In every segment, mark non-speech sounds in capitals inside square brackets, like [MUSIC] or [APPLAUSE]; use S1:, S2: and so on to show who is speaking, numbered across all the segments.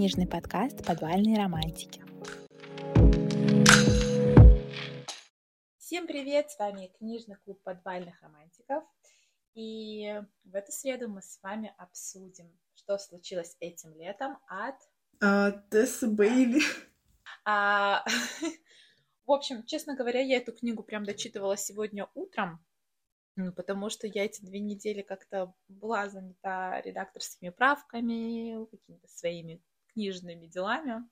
S1: книжный подкаст «Подвальные романтики». Всем привет! С вами книжный клуб подвальных романтиков. И в эту среду мы с вами обсудим, что случилось этим летом от...
S2: А, Тесса Бейли.
S1: А, [LAUGHS] в общем, честно говоря, я эту книгу прям дочитывала сегодня утром, потому что я эти две недели как-то была занята редакторскими правками, какими-то своими книжными делами.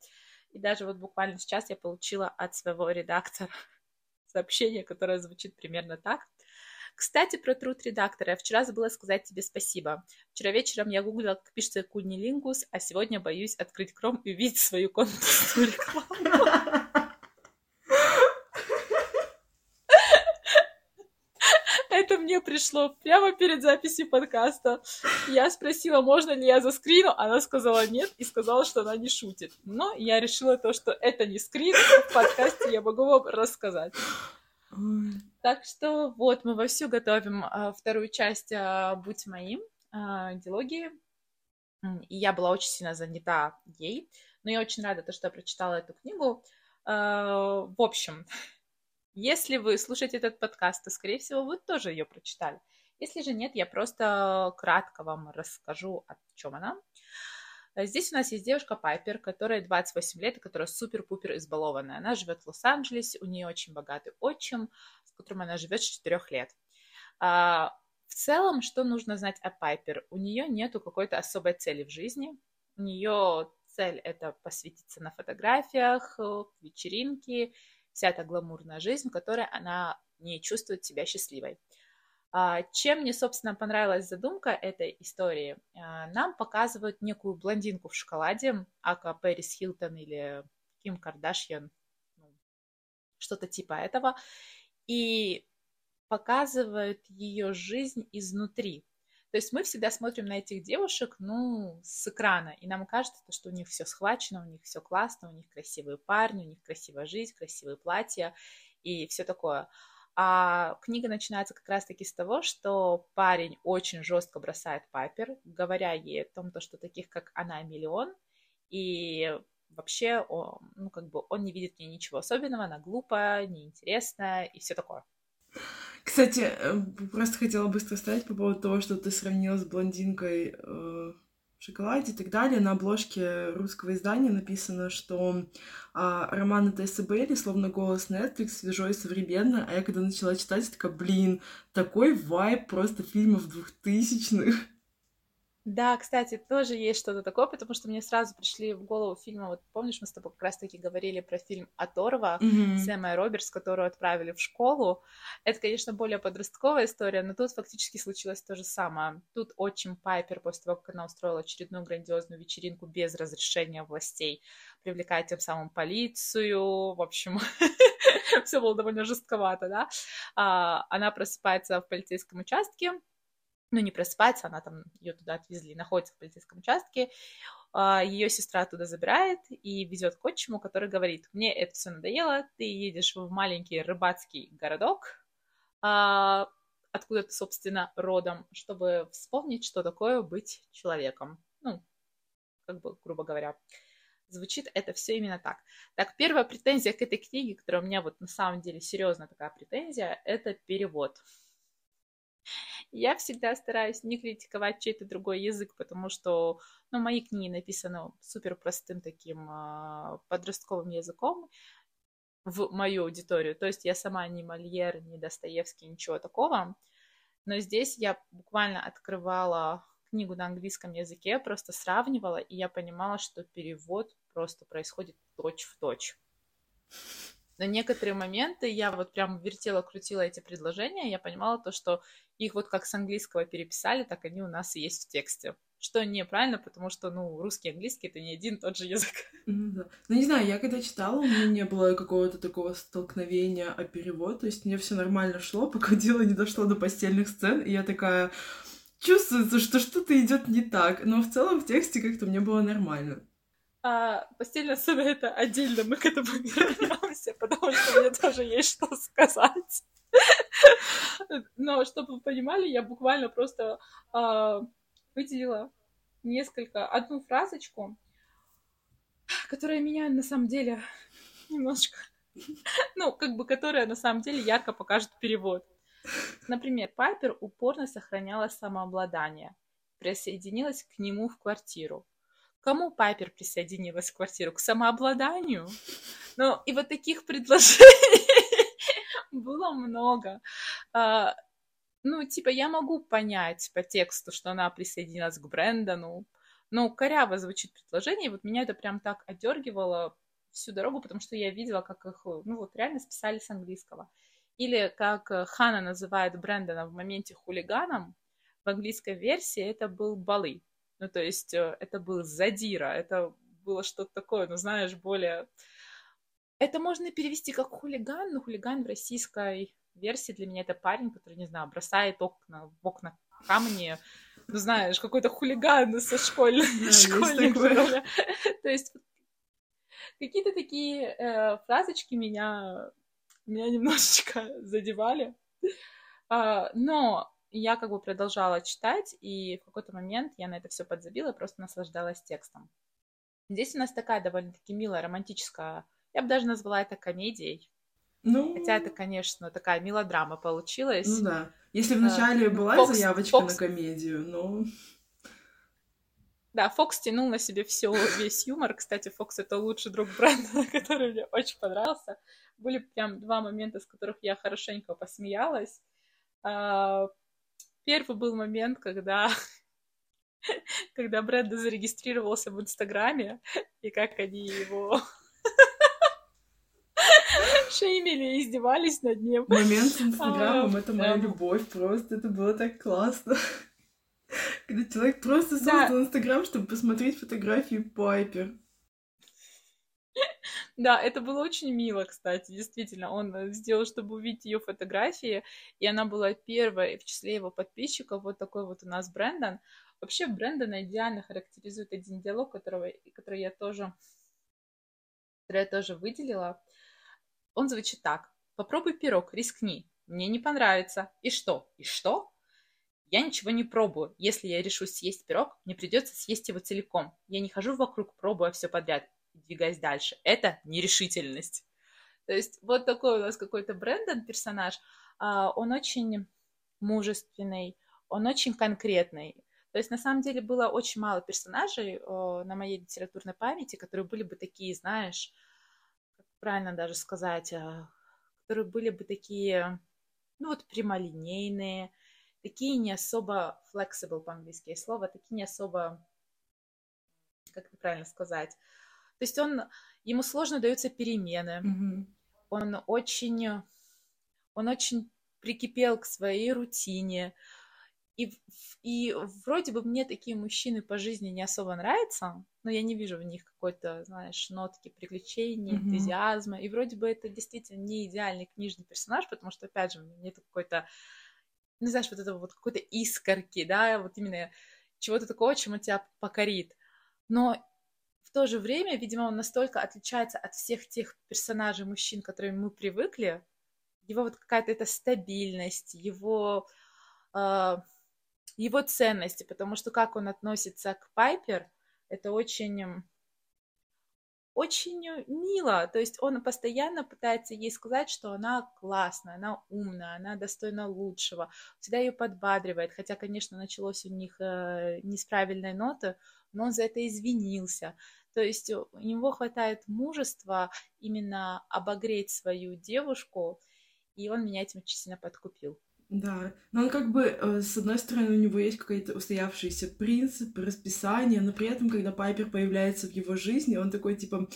S1: И даже вот буквально сейчас я получила от своего редактора [LAUGHS] сообщение, которое звучит примерно так. Кстати, про труд редактора. Я вчера забыла сказать тебе спасибо. Вчера вечером я гуглила, как пишется кунилингус, а сегодня боюсь открыть кром и увидеть свою конкурсную рекламу. [LAUGHS] Это мне пришло прямо перед записью подкаста. Я спросила, можно ли я заскрину, она сказала нет и сказала, что она не шутит. Но я решила то, что это не скрин, в подкасте я могу вам рассказать. Так что вот, мы вовсю готовим а, вторую часть а, «Будь моим» а, дилогии. И я была очень сильно занята ей, но я очень рада, то, что я прочитала эту книгу. А, в общем, если вы слушаете этот подкаст, то, скорее всего, вы тоже ее прочитали. Если же нет, я просто кратко вам расскажу, о чем она. Здесь у нас есть девушка Пайпер, которая 28 лет, которая супер-пупер избалованная. Она живет в Лос-Анджелесе, у нее очень богатый отчим, с которым она живет с 4 лет. А, в целом, что нужно знать о Пайпер? У нее нету какой-то особой цели в жизни. У нее цель — это посвятиться на фотографиях, вечеринки, вся эта гламурная жизнь, в которой она не чувствует себя счастливой. А, чем мне, собственно, понравилась задумка этой истории? А, нам показывают некую блондинку в шоколаде, ака Пэрис Хилтон или Ким Кардашьян, ну, что-то типа этого, и показывают ее жизнь изнутри. То есть мы всегда смотрим на этих девушек, ну, с экрана, и нам кажется, что у них все схвачено, у них все классно, у них красивые парни, у них красивая жизнь, красивые платья и все такое. А книга начинается как раз-таки с того, что парень очень жестко бросает Пайпер, говоря ей о том, что таких, как она, миллион, и вообще, он, ну, как бы он не видит в ней ничего особенного, она глупая, неинтересная и все такое.
S2: Кстати, э, просто хотела быстро сказать по поводу того, что ты сравнила с блондинкой э, в шоколаде и так далее. На обложке русского издания написано, что э, роман Тессы Бейли словно голос Netflix, свежо и современно. А я когда начала читать, я такая, блин, такой вайб просто фильмов двухтысячных.
S1: Да, кстати, тоже есть что-то такое, потому что мне сразу пришли в голову фильмы, вот помнишь, мы с тобой как раз-таки говорили про фильм «Оторва» mm-hmm. с Эммой Робертс, которую отправили в школу. Это, конечно, более подростковая история, но тут фактически случилось то же самое. Тут отчим Пайпер, после того, как она устроила очередную грандиозную вечеринку без разрешения властей, привлекает тем самым полицию, в общем, [LAUGHS] все было довольно жестковато, да. А, она просыпается в полицейском участке, ну, не просыпается, она там, ее туда отвезли, находится в полицейском участке, а, ее сестра туда забирает и везет к отчиму, который говорит, мне это все надоело, ты едешь в маленький рыбацкий городок, а, откуда ты, собственно, родом, чтобы вспомнить, что такое быть человеком. Ну, как бы, грубо говоря. Звучит это все именно так. Так, первая претензия к этой книге, которая у меня вот на самом деле серьезная такая претензия, это перевод. Я всегда стараюсь не критиковать чей-то другой язык, потому что ну, мои книги написаны супер простым таким э, подростковым языком в мою аудиторию. То есть я сама не Мольер, не Достоевский, ничего такого. Но здесь я буквально открывала книгу на английском языке, просто сравнивала, и я понимала, что перевод просто происходит точь в точь на некоторые моменты я вот прям вертела, крутила эти предложения, я понимала то, что их вот как с английского переписали, так они у нас и есть в тексте. Что неправильно, потому что, ну, русский и английский — это не один и тот же язык. [LAUGHS]
S2: Ну, да. ну, не знаю, я когда читала, у меня не было какого-то такого столкновения о перевод, то есть мне все нормально шло, пока [LAUGHS] дело не дошло до постельных сцен, и я такая чувствуется, что что-то идет не так, но в целом в тексте как-то мне было нормально.
S1: А постельная сцена — это отдельно, мы к этому [LAUGHS] вернемся, потому что мне тоже есть что сказать. Но, чтобы вы понимали, я буквально просто а, выделила несколько, одну фразочку, которая меня на самом деле немножечко... Ну, как бы, которая на самом деле ярко покажет перевод. Например, Пайпер упорно сохраняла самообладание, присоединилась к нему в квартиру. Кому Пайпер присоединилась в квартиру? К самообладанию? Ну, и вот таких предложений [LAUGHS] было много. А, ну, типа, я могу понять по тексту, что она присоединилась к Брэндону, но коряво звучит предложение, и вот меня это прям так одергивало всю дорогу, потому что я видела, как их, ну, вот реально списали с английского. Или как э, Хана называет Брэндона в моменте хулиганом, в английской версии это был Балы. Ну, то есть э, это был задира, это было что-то такое, ну, знаешь, более... Это можно перевести как хулиган, но хулиган в российской версии для меня это парень, который, не знаю, бросает окна, в окна камни, ну, знаешь, какой-то хулиган со школьной, [LAUGHS] да, школьной [LAUGHS] То есть какие-то такие э, фразочки меня, меня немножечко задевали. А, но я как бы продолжала читать, и в какой-то момент я на это все подзабила, просто наслаждалась текстом. Здесь у нас такая довольно-таки милая, романтическая, я бы даже назвала это комедией. Ну... Хотя это, конечно, такая мелодрама получилась.
S2: Ну да. Если вначале а, была Фокс, заявочка Фокс... на комедию, но...
S1: Да, Фокс тянул на себе все, весь юмор. Кстати, Фокс — это лучший друг Брэндона, [LAUGHS] который мне очень понравился. Были прям два момента, с которых я хорошенько посмеялась. Первый был момент, когда [LAUGHS] когда Брэндон зарегистрировался в Инстаграме, и как они его [LAUGHS] шеймили и издевались над ним.
S2: Момент с Инстаграмом а, — это моя любовь просто. Это было так классно. [LAUGHS] Когда человек просто создал да. Инстаграм, чтобы посмотреть фотографии Пайпер.
S1: Да, это было очень мило, кстати, действительно. Он сделал, чтобы увидеть ее фотографии, и она была первой в числе его подписчиков. Вот такой вот у нас Брэндон. Вообще Брэндона идеально характеризует один диалог, которого, который я тоже, который я тоже выделила. Он звучит так. Попробуй пирог, рискни. Мне не понравится. И что? И что? Я ничего не пробую. Если я решу съесть пирог, мне придется съесть его целиком. Я не хожу вокруг, пробуя все подряд двигаясь дальше. Это нерешительность. То есть вот такой у нас какой-то Брэндон персонаж. А, он очень мужественный, он очень конкретный. То есть на самом деле было очень мало персонажей на моей литературной памяти, которые были бы такие, знаешь, правильно даже сказать, а, которые были бы такие, ну вот прямолинейные, такие не особо flexible по-английски слово, такие не особо, как это правильно сказать. То есть он, ему сложно даются перемены, mm-hmm. он очень, он очень прикипел к своей рутине, и, и вроде бы мне такие мужчины по жизни не особо нравятся, но я не вижу в них какой-то, знаешь, нотки приключений, mm-hmm. энтузиазма. И вроде бы это действительно не идеальный книжный персонаж, потому что, опять же, нет какой-то, не ну, знаешь, вот этого вот какой-то искорки, да, вот именно чего-то такого, чем он тебя покорит. Но то же время, видимо, он настолько отличается от всех тех персонажей мужчин, к которым мы привыкли, его вот какая-то эта стабильность, его э, его ценности, потому что как он относится к Пайпер, это очень очень мило. То есть он постоянно пытается ей сказать, что она классная, она умная, она достойна лучшего. Всегда ее подбадривает. Хотя, конечно, началось у них э, не с правильной ноты, но он за это извинился. То есть у него хватает мужества именно обогреть свою девушку, и он меня этим очень сильно подкупил.
S2: Да, но он как бы, э, с одной стороны, у него есть какой-то устоявшийся принцип, расписание, но при этом, когда Пайпер появляется в его жизни, он такой, типа,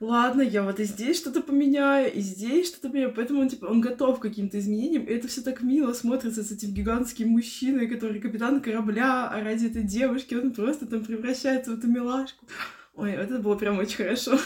S2: ладно, я вот и здесь что-то поменяю, и здесь что-то поменяю, поэтому он, типа, он готов к каким-то изменениям, и это все так мило смотрится с этим гигантским мужчиной, который капитан корабля, а ради этой девушки он просто там превращается в эту милашку. Ой, это было прям очень хорошо.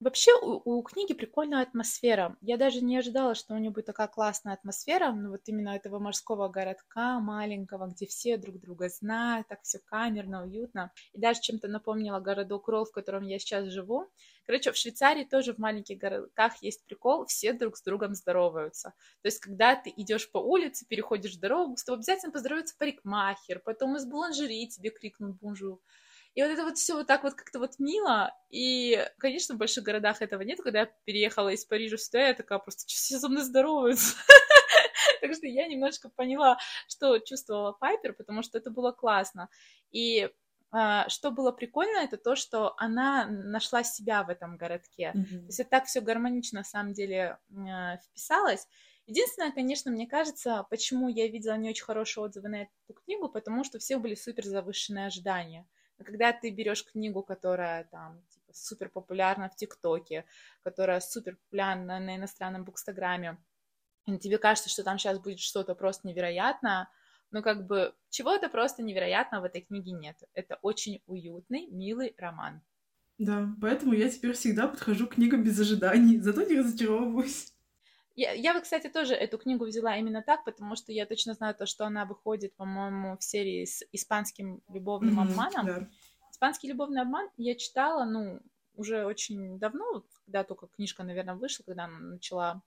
S1: Вообще у, у книги прикольная атмосфера. Я даже не ожидала, что у нее будет такая классная атмосфера, ну вот именно этого морского городка маленького, где все друг друга знают, так все камерно, уютно. И даже чем-то напомнила городок Ролл, в котором я сейчас живу. Короче, в Швейцарии тоже в маленьких городках есть прикол, все друг с другом здороваются. То есть, когда ты идешь по улице, переходишь дорогу, с тобой обязательно поздоровается парикмахер, потом из boulangerie тебе крикнут bonjour. И вот это вот все вот так вот как-то вот мило. И, конечно, в больших городах этого нет. Когда я переехала из Парижа сюда, я такая просто, что все со мной здороваются? [LAUGHS] Так что я немножко поняла, что чувствовала Пайпер, потому что это было классно. И а, что было прикольно, это то, что она нашла себя в этом городке. Mm-hmm. То есть это так все гармонично на самом деле а, вписалось. Единственное, конечно, мне кажется, почему я видела не очень хорошие отзывы на эту книгу, потому что все были супер завышенные ожидания. Когда ты берешь книгу, которая там типа, супер популярна в ТикТоке, которая супер популярна на иностранном букстаграме, тебе кажется, что там сейчас будет что-то просто невероятное, но как бы чего-то просто невероятного в этой книге нет. Это очень уютный, милый роман.
S2: Да, поэтому я теперь всегда подхожу к книгам без ожиданий, зато не разочаровываюсь.
S1: Я, я бы, кстати, тоже эту книгу взяла именно так, потому что я точно знаю то, что она выходит, по-моему, в серии с испанским любовным mm-hmm, обманом. Да. Испанский любовный обман я читала, ну, уже очень давно, когда только книжка, наверное, вышла, когда она начала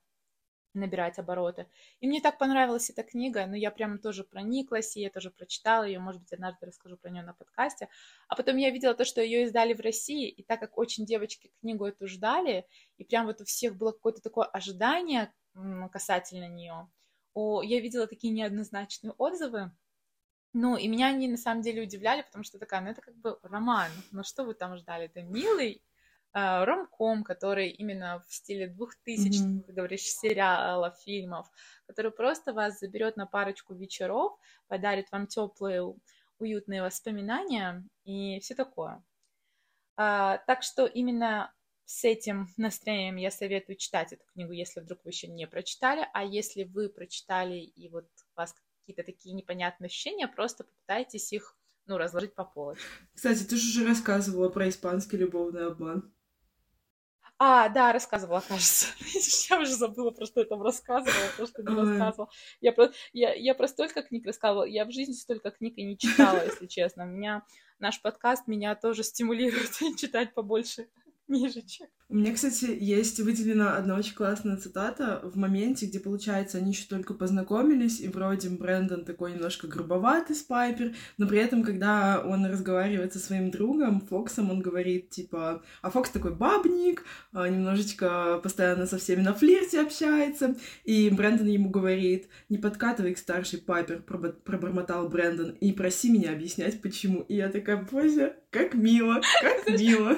S1: набирать обороты. И мне так понравилась эта книга, но я прямо тоже прониклась, и я тоже прочитала ее, может быть, однажды расскажу про нее на подкасте. А потом я видела то, что ее издали в России, и так как очень девочки книгу эту ждали, и прям вот у всех было какое-то такое ожидание касательно нее, я видела такие неоднозначные отзывы, ну, и меня они на самом деле удивляли, потому что такая, ну, это как бы роман, ну, что вы там ждали? Это милый ромком, который именно в стиле 2000 mm-hmm. ты говоришь, сериалов, фильмов, который просто вас заберет на парочку вечеров, подарит вам теплые, уютные воспоминания и все такое. А, так что именно с этим настроением я советую читать эту книгу, если вдруг вы еще не прочитали, а если вы прочитали и вот у вас какие-то такие непонятные ощущения, просто попытайтесь их ну, разложить по полочкам.
S2: Кстати, ты же уже рассказывала про испанский любовный обман.
S1: А, да, рассказывала, кажется. [LAUGHS] Я уже забыла, про что я там рассказывала, то, что не рассказывала. Я, про... я, я про столько книг рассказывала. Я в жизни столько книг и не читала, если честно. Меня наш подкаст меня тоже стимулирует [LAUGHS] читать побольше книжечек.
S2: У меня, кстати, есть выделена одна очень классная цитата в моменте, где, получается, они еще только познакомились, и вроде Брэндон такой немножко грубоватый с Пайпер, но при этом, когда он разговаривает со своим другом, Фоксом, он говорит, типа, а Фокс такой бабник, а, немножечко постоянно со всеми на флирте общается, и Брэндон ему говорит, не подкатывай к старшей Пайпер, пробормотал Брэндон, и проси меня объяснять, почему. И я такая, боже, как мило, как мило.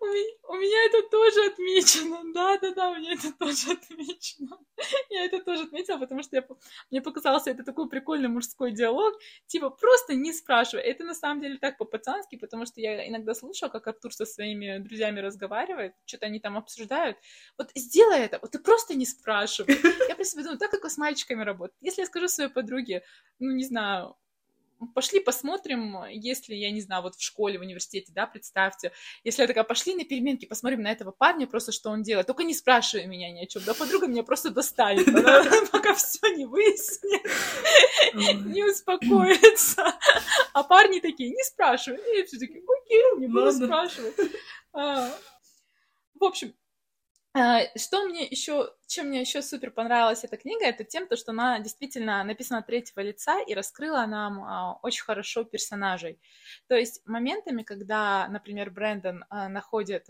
S1: У меня, у меня это тоже отмечено. Да, да, да, у меня это тоже отмечено. [LAUGHS] Я это тоже отметила, потому что я, мне показался это такой прикольный мужской диалог. Типа, просто не спрашивай. Это на самом деле так по-пацански, потому что я иногда слушала, как Артур со своими друзьями разговаривает, что-то они там обсуждают. Вот сделай это, вот ты просто не спрашивай. [LAUGHS] Я про себя думаю, так как с мальчиками работает. Если я скажу своей подруге, ну, не знаю, пошли посмотрим, если, я не знаю, вот в школе, в университете, да, представьте, если я такая, пошли на переменки, посмотрим на этого парня, просто что он делает, только не спрашивай меня ни о чем, да, подруга меня просто достанет, [LAUGHS] [LAUGHS] пока все не выяснит, не успокоится, а парни такие, не спрашивай, и все таки окей, не буду спрашивать. А, в общем, что мне еще, чем мне еще супер понравилась эта книга, это тем, то, что она действительно написана от третьего лица и раскрыла нам а, очень хорошо персонажей. То есть моментами, когда, например, Брэндон а, находит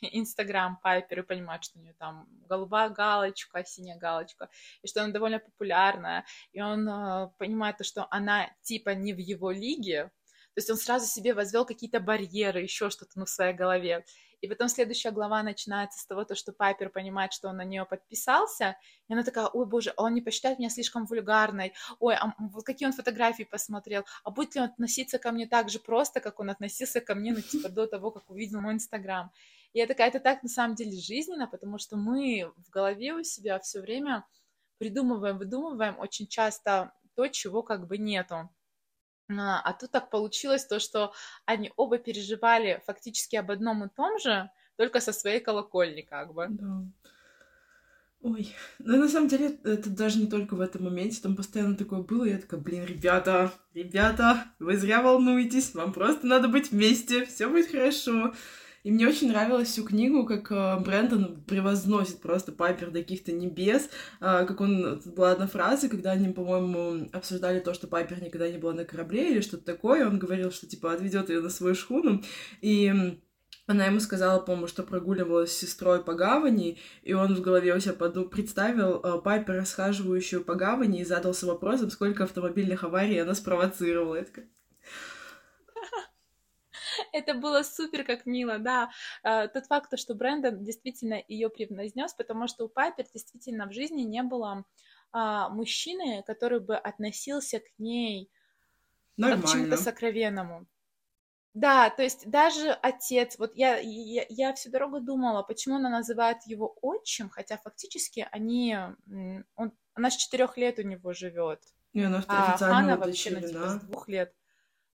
S1: Инстаграм Пайпер и понимает, что у нее там голубая галочка, синяя галочка, и что она довольно популярная, и он э, понимает то, что она типа не в его лиге, то есть он сразу себе возвел какие-то барьеры, еще что-то ну, в своей голове. И потом следующая глава начинается с того, то, что Пайпер понимает, что он на нее подписался, и она такая, ой, боже, он не посчитает меня слишком вульгарной, ой, а какие он фотографии посмотрел, а будет ли он относиться ко мне так же просто, как он относился ко мне, ну, типа, до того, как увидел мой Инстаграм. И я такая, это так на самом деле жизненно, потому что мы в голове у себя все время придумываем, выдумываем очень часто то, чего как бы нету. А, а тут так получилось то, что они оба переживали фактически об одном и том же, только со своей колокольни, как бы.
S2: Да. Ой, ну на самом деле это даже не только в этом моменте, там постоянно такое было, я такая, блин, ребята, ребята, вы зря волнуетесь, вам просто надо быть вместе, все будет хорошо. И мне очень нравилась всю книгу, как э, Брэндон превозносит просто Пайпер до каких-то небес, э, как он... Тут была одна фраза, когда они, по-моему, обсуждали то, что Пайпер никогда не была на корабле или что-то такое, он говорил, что, типа, отведет ее на свою шхуну, и она ему сказала, по-моему, что прогуливалась с сестрой по гавани, и он в голове у себя поду представил э, Пайпер, расхаживающую по гавани, и задался вопросом, сколько автомобильных аварий она спровоцировала. Это [LAUGHS]
S1: это было супер как мило, да. А, тот факт, что Брэндон действительно ее превознес, потому что у Пайпер действительно в жизни не было а, мужчины, который бы относился к ней Нормально. как к чему-то сокровенному. Да, то есть даже отец, вот я, я, я всю дорогу думала, почему она называет его отчим, хотя фактически они, он, она с четырех лет у него живет.
S2: И она
S1: а Хана вообще на типа, с двух лет.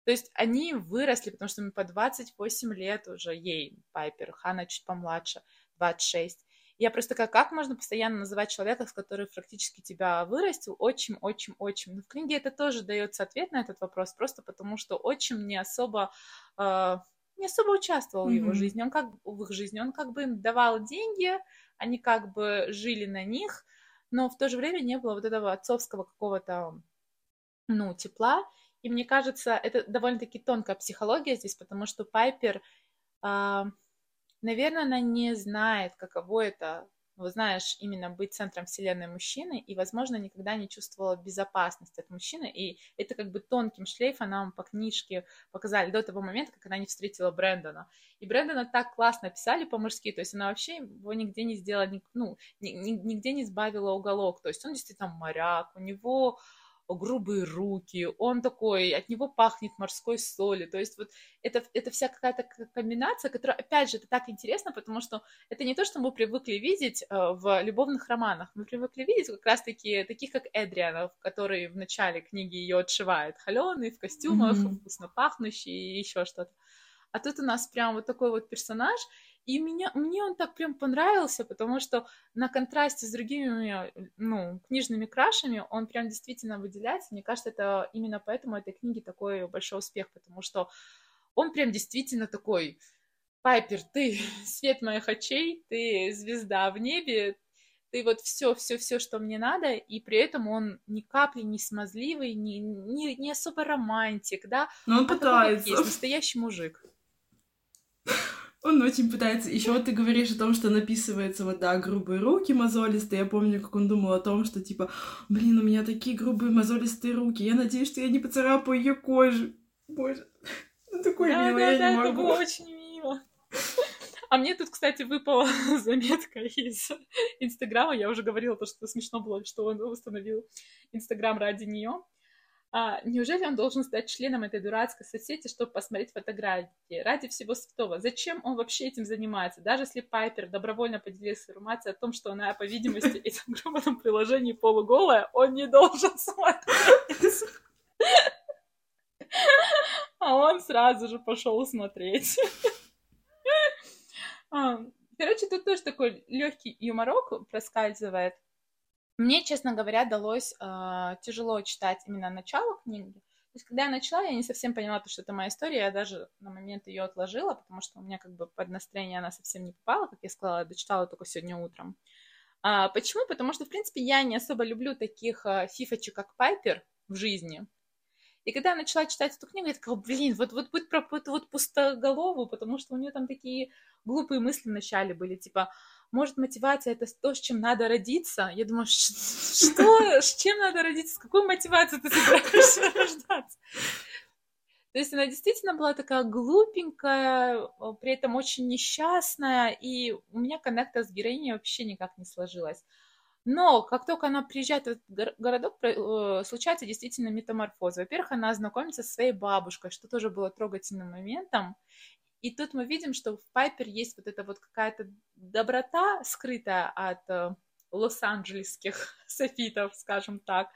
S1: То есть они выросли, потому что по 28 лет уже ей, Пайпер, Хана чуть помладше, 26. Я просто как, как можно постоянно называть человека, с которым практически тебя вырастил, отчим, отчим, отчим. Но в книге это тоже дается ответ на этот вопрос, просто потому что отчим не особо, э, не особо участвовал mm-hmm. в его жизни, он как в их жизни, он как бы им давал деньги, они как бы жили на них, но в то же время не было вот этого отцовского какого-то, ну, тепла. И мне кажется, это довольно-таки тонкая психология здесь, потому что Пайпер э, Наверное, она не знает, каково это, вот знаешь, именно быть центром вселенной мужчины, и, возможно, никогда не чувствовала безопасность от мужчины, и это как бы тонким шлейфом нам по книжке показали до того момента, как она не встретила Брэндона. И Брэндона так классно писали по-мужски, то есть она вообще его нигде не сделала, ну, нигде не сбавила уголок, то есть он действительно моряк, у него грубые руки, он такой, от него пахнет морской солью, то есть вот это, это вся какая-то комбинация, которая, опять же, это так интересно, потому что это не то, что мы привыкли видеть э, в любовных романах, мы привыкли видеть как раз-таки таких, как Эдрианов, который в начале книги ее отшивает, холеный, в костюмах, mm-hmm. вкусно пахнущий и еще что-то. А тут у нас прям вот такой вот персонаж, и меня, мне он так прям понравился, потому что на контрасте с другими, ну, книжными крашами он прям действительно выделяется. Мне кажется, это именно поэтому этой книги такой большой успех, потому что он прям действительно такой, Пайпер, ты [LAUGHS] свет моих очей, ты звезда в небе, ты вот все, все, все, что мне надо, и при этом он ни капли не смазливый, не, не, не особо романтик, да?
S2: Но он а пытается.
S1: Есть, настоящий мужик.
S2: Он очень пытается. Еще вот ты говоришь о том, что написывается вот, да, грубые руки мозолистые. Я помню, как он думал о том, что типа, блин, у меня такие грубые мозолистые руки. Я надеюсь, что я не поцарапаю ее кожу. Боже, ну такое да, мило, да, я да, не могу.
S1: это было очень мило. А мне тут, кстати, выпала [LAUGHS] заметка из Инстаграма. Я уже говорила то, что смешно было, что он установил Инстаграм ради нее. А, неужели он должен стать членом этой дурацкой соцсети, чтобы посмотреть фотографии? Ради всего святого. Зачем он вообще этим занимается? Даже если Пайпер добровольно поделился информацией о том, что она, по видимости, [LAUGHS] этим гребаном приложении полуголая, он не должен смотреть. А он сразу же пошел смотреть. Короче, тут тоже такой легкий юморок проскальзывает. Мне, честно говоря, далось э, тяжело читать именно начало книги. То есть, когда я начала, я не совсем поняла, что это моя история. Я даже на момент ее отложила, потому что у меня как бы под настроение она совсем не попала, как я сказала, дочитала только сегодня утром. А, почему? Потому что, в принципе, я не особо люблю таких а, фифочек, как Пайпер в жизни. И когда я начала читать эту книгу, я такая, блин, вот, вот будет про вот, вот пустоголову, потому что у нее там такие глупые мысли вначале были, типа, может, мотивация это то, с чем надо родиться? Я думаю, что? С чем надо родиться? С какой мотивацией ты собираешься [LAUGHS] рождаться? То есть она действительно была такая глупенькая, при этом очень несчастная, и у меня коннекта с героиней вообще никак не сложилась. Но как только она приезжает в этот городок, э, случается действительно метаморфоза. Во-первых, она знакомится со своей бабушкой, что тоже было трогательным моментом. И тут мы видим, что в Пайпер есть вот эта вот какая-то доброта, скрытая от э, лос-анджелесских [LAUGHS] софитов, скажем так,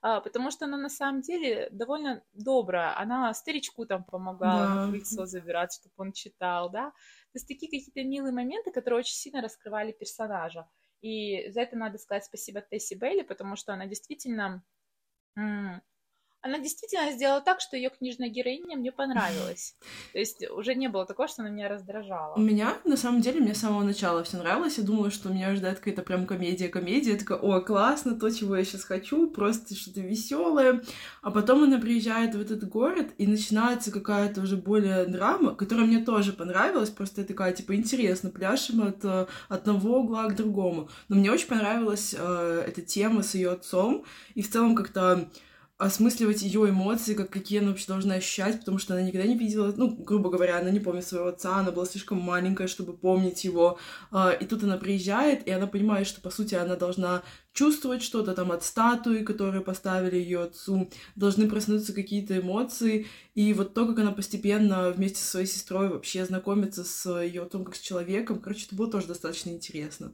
S1: а, потому что она на самом деле довольно добрая. Она старичку там помогала да. на крыльцо забираться, чтобы он читал, да. То есть такие какие-то милые моменты, которые очень сильно раскрывали персонажа. И за это надо сказать спасибо Тесси Бейли, потому что она действительно она действительно сделала так, что ее книжная героиня мне понравилась. То есть уже не было такого, что она меня раздражала.
S2: У меня, на самом деле, мне с самого начала все нравилось. Я думала, что меня ждет какая-то прям комедия-комедия. Я такая, о, классно, то, чего я сейчас хочу, просто что-то веселое. А потом она приезжает в этот город, и начинается какая-то уже более драма, которая мне тоже понравилась. Просто я такая, типа, интересно, пляшем от э, одного угла к другому. Но мне очень понравилась э, эта тема с ее отцом. И в целом как-то осмысливать ее эмоции, как какие она вообще должна ощущать, потому что она никогда не видела, ну, грубо говоря, она не помнит своего отца, она была слишком маленькая, чтобы помнить его, а, и тут она приезжает, и она понимает, что, по сути, она должна чувствовать что-то там от статуи, которые поставили ее отцу, должны проснуться какие-то эмоции, и вот то, как она постепенно вместе со своей сестрой вообще знакомится с ее отцом как с человеком, короче, это было тоже достаточно интересно.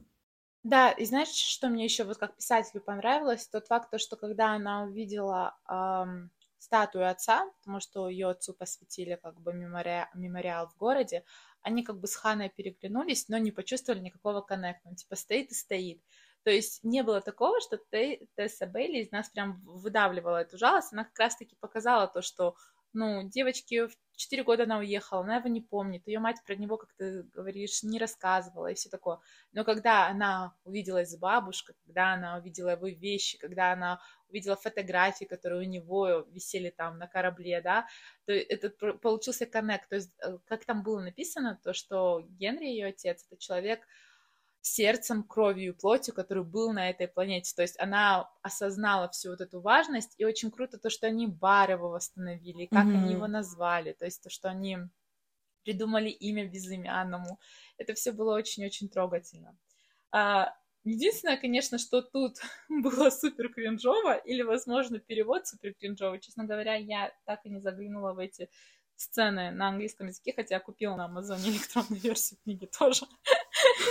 S1: Да, и знаешь, что мне еще вот как писателю понравилось? Тот факт, то, что когда она увидела эм, статую отца, потому что ее отцу посвятили как бы мемориал, мемориал в городе, они как бы с Ханой переглянулись, но не почувствовали никакого коннекта. Он типа стоит и стоит. То есть не было такого, что Тесса Бейли из нас прям выдавливала эту жалость. Она как раз-таки показала то, что ну, девочке в 4 года она уехала, она его не помнит, ее мать про него, как ты говоришь, не рассказывала и все такое. Но когда она увиделась с бабушкой, когда она увидела его вещи, когда она увидела фотографии, которые у него висели там на корабле, да, то это получился коннект. То есть, э, как там было написано, то, что Генри, ее отец, это человек, сердцем, кровью и плотью, который был на этой планете. То есть она осознала всю вот эту важность, и очень круто то, что они бар его восстановили, как mm-hmm. они его назвали, то есть то, что они придумали имя безымянному. Это все было очень-очень трогательно. А, единственное, конечно, что тут [LAUGHS] было супер кринжово, или, возможно, перевод супер кринжовый. Честно говоря, я так и не заглянула в эти сцены на английском языке, хотя я купила на Амазоне [LAUGHS] электронную версию книги тоже.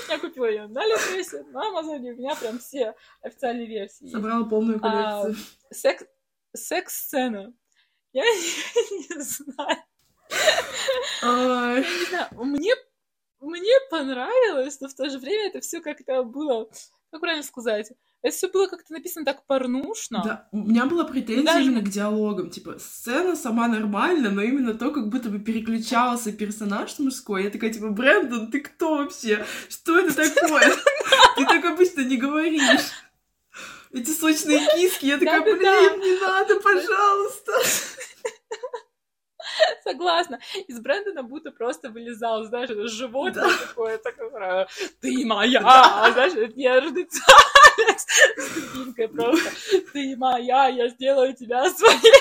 S1: Я купила ее на Алиэкспрессе, на Амазоне, у меня прям все официальные версии.
S2: Собрала полную а, коллекцию.
S1: секс, секс-сцена. Я [LAUGHS] не знаю. Я не знаю, мне, мне понравилось, но в то же время это все как-то было, как правильно сказать, это все было как-то написано так порнушно.
S2: Да, у меня была претензия Даже... именно к диалогам. Типа, сцена сама нормальная, но именно то, как будто бы переключался персонаж мужской. Я такая, типа, Брэндон, ты кто вообще? Что это такое? [LAUGHS] Ты так обычно не говоришь. Эти сочные киски. Я такая, блин, не надо, пожалуйста. [LAUGHS]
S1: Согласна. Из Брэндона будто просто вылезал, знаешь, животное да. какое-то, которое ты моя, [LAUGHS] да. знаешь, это неожиданно с дубинкой просто. Ты моя, я сделаю тебя своей.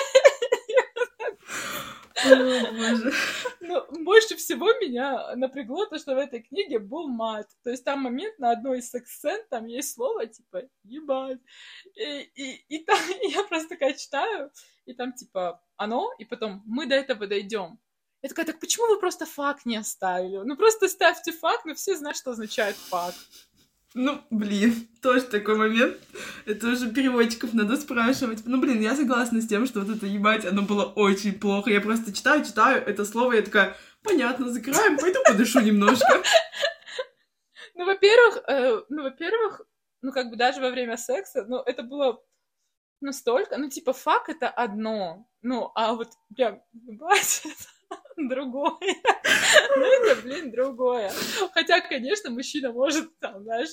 S1: Ну, больше всего меня напрягло то, что в этой книге был мат. То есть там момент на одной из секс-сцен, там есть слово типа «ебать». И, и, и там [LAUGHS] я просто такая читаю, и там типа оно, и потом мы до этого дойдем. Я такая, так почему вы просто факт не оставили? Ну просто ставьте факт, но все знают, что означает факт.
S2: Ну, блин, [LAUGHS] тоже такой момент. Это уже переводчиков надо спрашивать. Ну, блин, я согласна с тем, что вот это ебать, оно было очень плохо. Я просто читаю, читаю это слово, я такая, понятно, закроем, пойду подышу немножко. [LAUGHS]
S1: Ну, во-первых, э, ну, во-первых, ну, как бы даже во время секса, ну, это было настолько, ну, типа, фак это одно, ну, а вот прям, ебать, другое. [LAUGHS] Ну, это, блин, другое. Хотя, конечно, мужчина может, там, знаешь,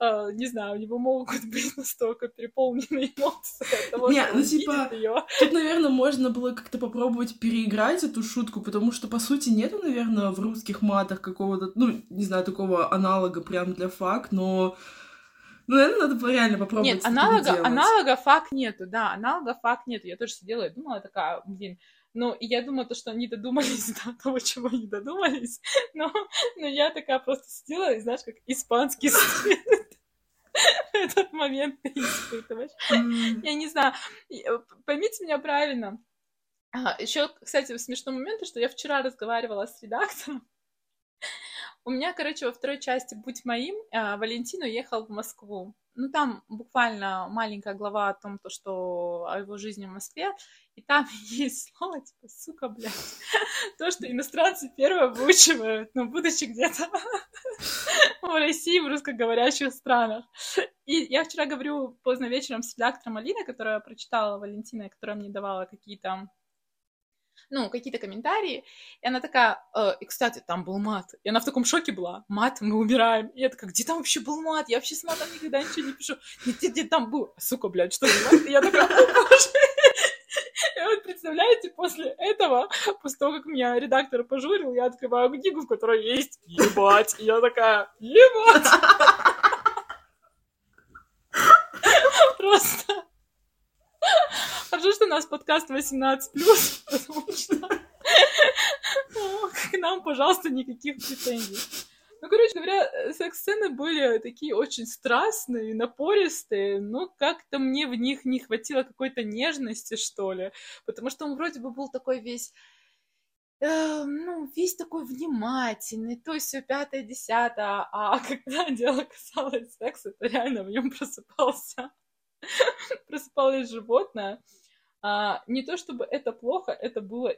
S1: э, не знаю, у него могут быть настолько переполненные эмоции от того,
S2: Не, что ну, типа, её. тут, наверное, можно было как-то попробовать переиграть эту шутку, потому что, по сути, нету, наверное, в русских матах какого-то, ну, не знаю, такого аналога прям для фак, но ну, наверное, надо реально попробовать.
S1: Нет, аналога, аналога фак нету, да, аналога фак нету. Я тоже сидела и думала такая, блин, ну, и я думала, то, что они додумались [LAUGHS] до того, чего не додумались. [LAUGHS] Но, но я такая просто сидела, и знаешь, как испанский [LAUGHS] этот момент ты испытываешь. Я не знаю, э, поймите меня правильно. А, еще, кстати, смешной момент, что я вчера разговаривала с редактором, у меня, короче, во второй части «Будь моим» а, Валентин уехал в Москву. Ну, там буквально маленькая глава о том, то, что о его жизни в Москве, и там [LAUGHS] есть слово, типа, сука, блядь, [LAUGHS] то, что иностранцы первое выучивают, ну, будучи где-то [LAUGHS] в России, в русскоговорящих странах. И я вчера говорю поздно вечером с редактором Алиной, которая прочитала Валентина, которая мне давала какие-то ну, какие-то комментарии, и она такая, э, и, кстати, там был мат, и она в таком шоке была, мат, мы умираем, и я такая, где там вообще был мат, я вообще с матом никогда ничего не пишу, где, где там был, сука, блядь, что за мат, и я такая, о, боже, и вот представляете, после этого, после того, как меня редактор пожурил, я открываю книгу, в которой есть ебать, и я такая, ебать, [LAUGHS] просто Хорошо, что у нас подкаст 18+, [LAUGHS] потому что к нам, пожалуйста, никаких претензий. Ну, короче говоря, секс-сцены были такие очень страстные, напористые, но как-то мне в них не хватило какой-то нежности, что ли, потому что он вроде бы был такой весь э, ну, весь такой внимательный, то есть все пятое, десятое, а [LAUGHS] когда дело касалось секса, то реально в нем просыпался, [LAUGHS] просыпалось животное, а, не то чтобы это плохо, это было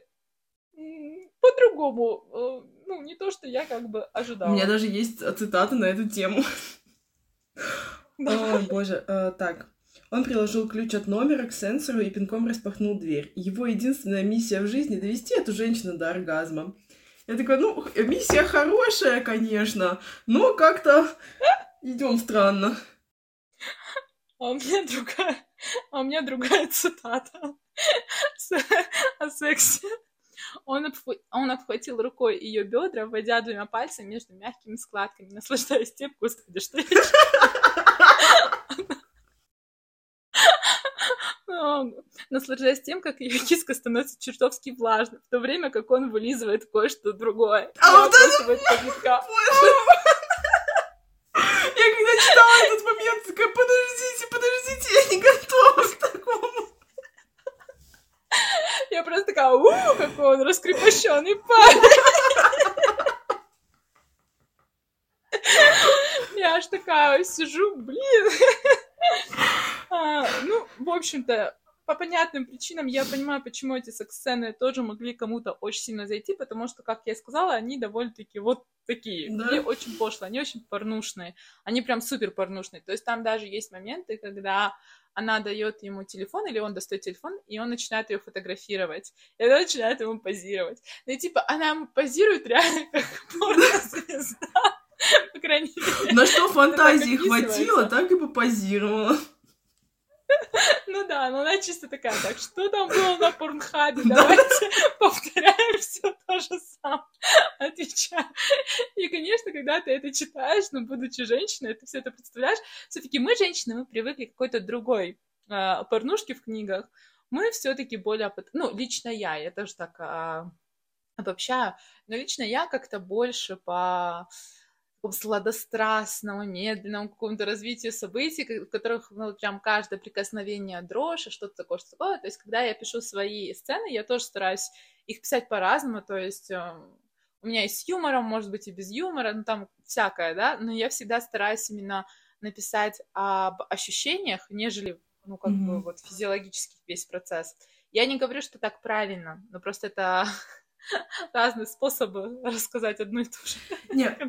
S1: по-другому. Э, ну, не то, что я как бы ожидала.
S2: У меня даже есть цитаты на эту тему. [LAUGHS] О, боже. Э, так. Он приложил ключ от номера к сенсору и пинком распахнул дверь. Его единственная миссия в жизни — довести эту женщину до оргазма. Я такая, ну, миссия хорошая, конечно, но как-то идем странно.
S1: А у меня другая, а у меня другая цитата о сексе. Он, обхватил, он обхватил рукой ее бедра, вводя двумя пальцами между мягкими складками, наслаждаясь тем, господи, что я [LAUGHS] наслаждаясь тем, как ее киска становится чертовски влажной, в то время как он вылизывает кое-что другое. А вот это... [LAUGHS]
S2: Я когда читала этот момент, такая, подождите, подождите, я не готова к такому.
S1: Я просто такая, у, какой он раскрепощенный парень. Я аж такая сижу, блин. А, ну, в общем-то, по понятным причинам я понимаю, почему эти секс-сцены тоже могли кому-то очень сильно зайти, потому что, как я сказала, они довольно-таки вот такие. Да. Они очень пошлые, они очень порнушные. Они прям супер порнушные. То есть там даже есть моменты, когда она дает ему телефон, или он достает телефон, и он начинает ее фотографировать. И она начинает ему позировать. Ну, и типа, она позирует реально [LAUGHS] как порно-звезда. По крайней мере.
S2: На что фантазии хватило, так и попозировала. [LAUGHS]
S1: Ну да, но она чисто такая, так, что там было на порнхабе? Давайте [LAUGHS] повторяем все то же самое. Отвечаю. И, конечно, когда ты это читаешь, ну, будучи женщиной, ты все это представляешь, все-таки мы, женщины, мы привыкли к какой-то другой э, порнушке в книгах. Мы все-таки более... Ну, лично я, я тоже так э, обобщаю, но лично я как-то больше по сладострастном, медленном каком-то развитии событий, в которых, ну, прям каждое прикосновение дрожь, что-то такое, что такое. То есть, когда я пишу свои сцены, я тоже стараюсь их писать по-разному, то есть э, у меня и с юмором, может быть, и без юмора, ну, там всякое, да, но я всегда стараюсь именно написать об ощущениях, нежели, ну, как mm-hmm. бы, вот, физиологический весь процесс. Я не говорю, что так правильно, но просто это [LAUGHS] разные способы рассказать одну и ту же.
S2: Нет,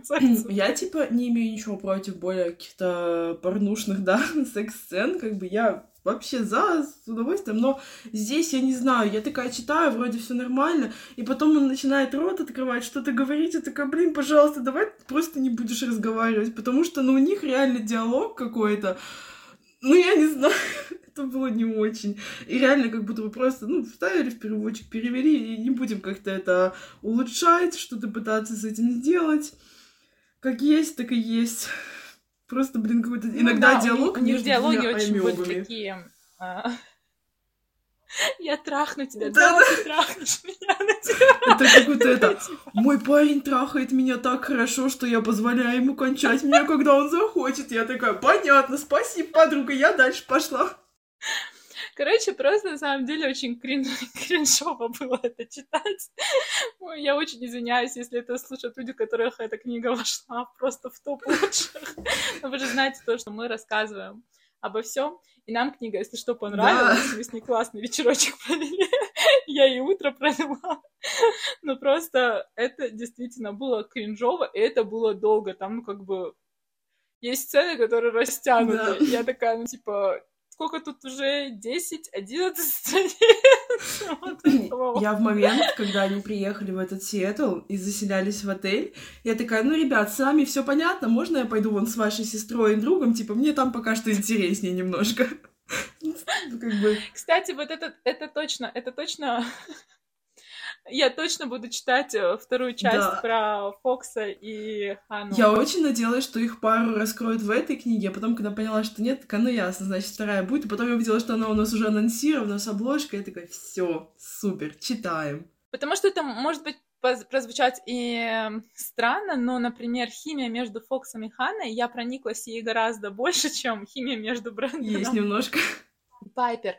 S2: я, типа, не имею ничего против более каких-то порнушных, да, [LAUGHS] секс-сцен, как бы я вообще за, с удовольствием, но здесь я не знаю, я такая читаю, вроде все нормально, и потом он начинает рот открывать, что-то говорить, я такая, блин, пожалуйста, давай просто не будешь разговаривать, потому что, ну, у них реально диалог какой-то, ну, я не знаю, [LAUGHS] это было не очень. И реально, как будто бы просто, ну, вставили в переводчик, перевели, и не будем как-то это улучшать, что-то пытаться с этим сделать. Как есть, так и есть. Просто, блин, какой-то ну, иногда да, диалог
S1: у них, между диалоги двумя очень были такие... Я трахну тебя, да, да, ты трахнешь меня на тебя.
S2: Это как будто это, [LAUGHS] мой парень трахает меня так хорошо, что я позволяю ему кончать меня, когда он захочет. Я такая, понятно, спасибо, подруга, я дальше пошла.
S1: Короче, просто на самом деле очень крин... [LAUGHS] кринжово было это читать. Я очень извиняюсь, если это слушают люди, которых эта книга вошла просто в топ лучших. [LAUGHS] Но вы же знаете то, что мы рассказываем обо всем. И нам книга, если что, понравилась. Да. Мы с ней классный вечерочек провели. [LAUGHS] Я и утро провела. Но просто это действительно было кринжово, и это было долго. Там, ну, как бы, есть сцены, которые растянуты. Да. Я такая, ну, типа, сколько тут уже 10-11 страниц. [LAUGHS]
S2: Я в момент, когда они приехали в этот Сиэтл и заселялись в отель, я такая, ну, ребят, с вами все понятно, можно я пойду вон с вашей сестрой и другом? Типа, мне там пока что интереснее немножко. [LAUGHS]
S1: Кстати, вот это, это точно, это точно я точно буду читать э, вторую часть да. про Фокса и Хану.
S2: Я очень надеялась, что их пару раскроют в этой книге, а потом, когда поняла, что нет, так оно ясно, значит, вторая будет. И потом я увидела, что она у нас уже анонсирована с обложкой, я такая, все, супер, читаем.
S1: Потому что это может быть прозвучать и эм, странно, но, например, химия между Фоксом и Ханой, я прониклась ей гораздо больше, [LAUGHS] чем химия между Брэндоном.
S2: Есть немножко.
S1: Пайпер.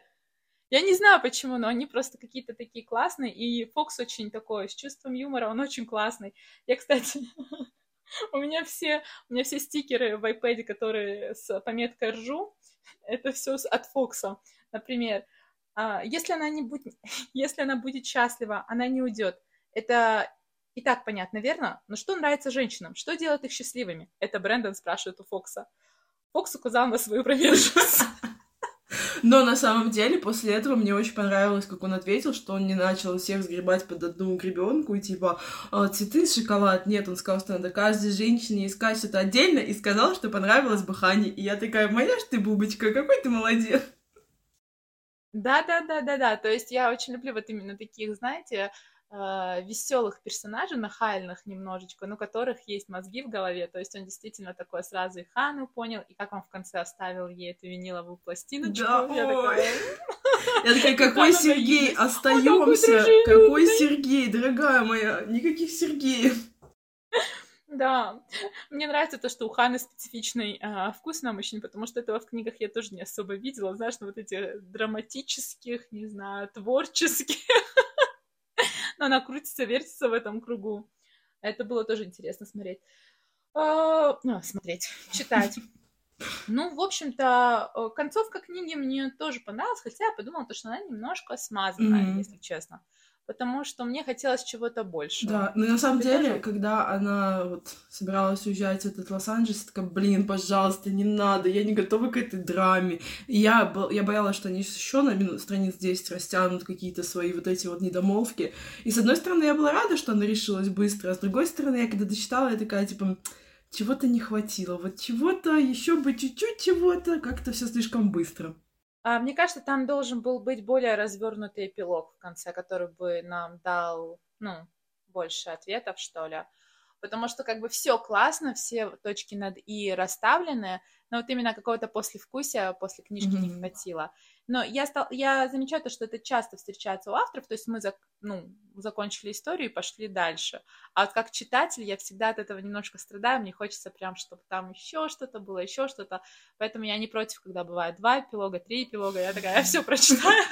S1: Я не знаю почему, но они просто какие-то такие классные, и Фокс очень такой, с чувством юмора, он очень классный. Я, кстати, [LAUGHS] у меня все, у меня все стикеры в iPad, которые с пометкой ржу, это все от Фокса. Например, а, если она не будет, [LAUGHS] если она будет счастлива, она не уйдет. Это и так понятно, верно? Но что нравится женщинам? Что делает их счастливыми? Это Брэндон спрашивает у Фокса. Фокс указал на свою приверженность. [LAUGHS]
S2: Но на самом деле после этого мне очень понравилось, как он ответил, что он не начал всех сгребать под одну гребенку и типа «А, цветы, шоколад. Нет, он сказал, что надо каждой женщине искать что-то отдельно и сказал, что понравилось бы Хане. И я такая, моя ж ты бубочка, какой ты молодец.
S1: Да, да, да, да, да. То есть я очень люблю вот именно таких, знаете, э, веселых персонажей, нахальных немножечко, но которых есть мозги в голове. То есть он действительно такой сразу и Хану понял, и как он в конце оставил ей эту виниловую пластиночку. Да,
S2: я такая... Я такая, [LAUGHS] какой Сергей, остаемся, какой Сергей, дорогая моя, никаких Сергеев.
S1: Да, мне нравится то, что у Ханы специфичный а, вкус на мужчин, потому что этого в книгах я тоже не особо видела, знаешь, ну, вот этих драматических, не знаю, творческих но [LAUGHS] она крутится, вертится в этом кругу. Это было тоже интересно смотреть. А, ну, смотреть, читать. [LAUGHS] Ну, в общем-то, э, концовка книги мне тоже понравилась, хотя я подумала, что она немножко смазанная, mm-hmm. если честно потому что мне хотелось чего-то больше.
S2: Да, но на самом Ты деле, тоже... когда она вот собиралась уезжать в этот Лос-Анджелес, такая, блин, пожалуйста, не надо, я не готова к этой драме. И я, я боялась, что они еще на минут, страниц 10 растянут какие-то свои вот эти вот недомолвки. И с одной стороны, я была рада, что она решилась быстро, а с другой стороны, я когда дочитала, я такая, типа, чего-то не хватило, вот чего-то, еще бы чуть-чуть чего-то, как-то все слишком быстро.
S1: А, мне кажется, там должен был быть более развернутый эпилог в конце, который бы нам дал, ну, больше ответов, что ли. Потому что как бы все классно, все точки над «и» расставлены, но вот именно какого-то послевкусия после книжки mm-hmm. не хватило. Но я, стал, я замечаю то, что это часто встречается у авторов, то есть мы зак, ну, закончили историю и пошли дальше. А вот как читатель я всегда от этого немножко страдаю, мне хочется прям, чтобы там еще что-то было, еще что-то. Поэтому я не против, когда бывает два эпилога, три эпилога, я такая, я все прочитаю,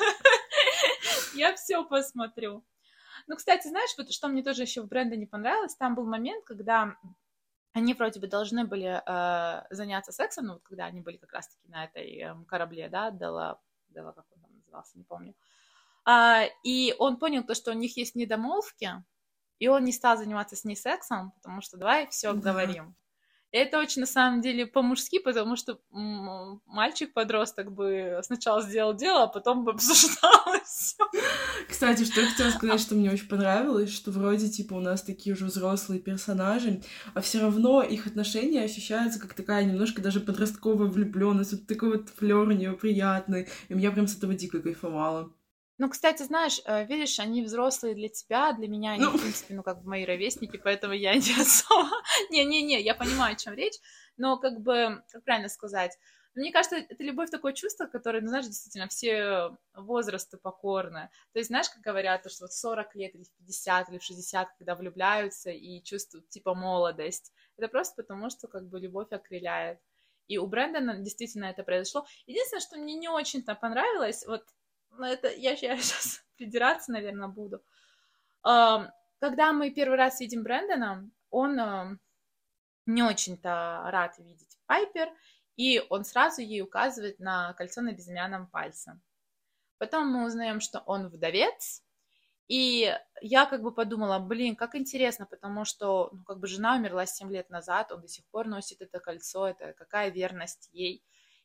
S1: [LAUGHS] я все посмотрю. Ну, кстати, знаешь, вот что мне тоже еще в бренде не понравилось, там был момент, когда они вроде бы должны были э, заняться сексом, ну вот когда они были как раз-таки на этой э, корабле, да, Дела Дела, как он там назывался, не помню. А, и он понял то, что у них есть недомолвки, и он не стал заниматься с ней сексом, потому что давай все да. говорим. Это очень, на самом деле, по-мужски, потому что мальчик-подросток бы сначала сделал дело, а потом бы [LAUGHS] обсуждал все.
S2: Кстати, что я хотела сказать, что мне очень понравилось, что вроде, типа, у нас такие уже взрослые персонажи, а все равно их отношения ощущаются как такая немножко даже подростковая влюбленность, вот такой вот флер у нее приятный, и я прям с этого дико кайфовала.
S1: Ну, кстати, знаешь, э, видишь, они взрослые для тебя, для меня они, ну... в принципе, ну, как бы мои ровесники, поэтому я не [LAUGHS] особо... Не-не-не, я понимаю, о чем речь, но, как бы, как правильно сказать, мне кажется, это любовь такое чувство, которое, ну, знаешь, действительно, все возрасты покорны. То есть, знаешь, как говорят, что вот 40 лет или в 50 или в 60, когда влюбляются и чувствуют, типа, молодость. Это просто потому, что, как бы, любовь окрыляет. И у Брэндона действительно это произошло. Единственное, что мне не очень-то понравилось, вот ну, это я, я сейчас [LAUGHS] придираться, наверное, буду. Когда мы первый раз видим Брэндона, он не очень-то рад видеть Пайпер, и он сразу ей указывает на кольцо на безымянном пальце. Потом мы узнаем, что он вдовец, и я как бы подумала, блин, как интересно, потому что, ну, как бы жена умерла 7 лет назад, он до сих пор носит это кольцо, это какая верность ей.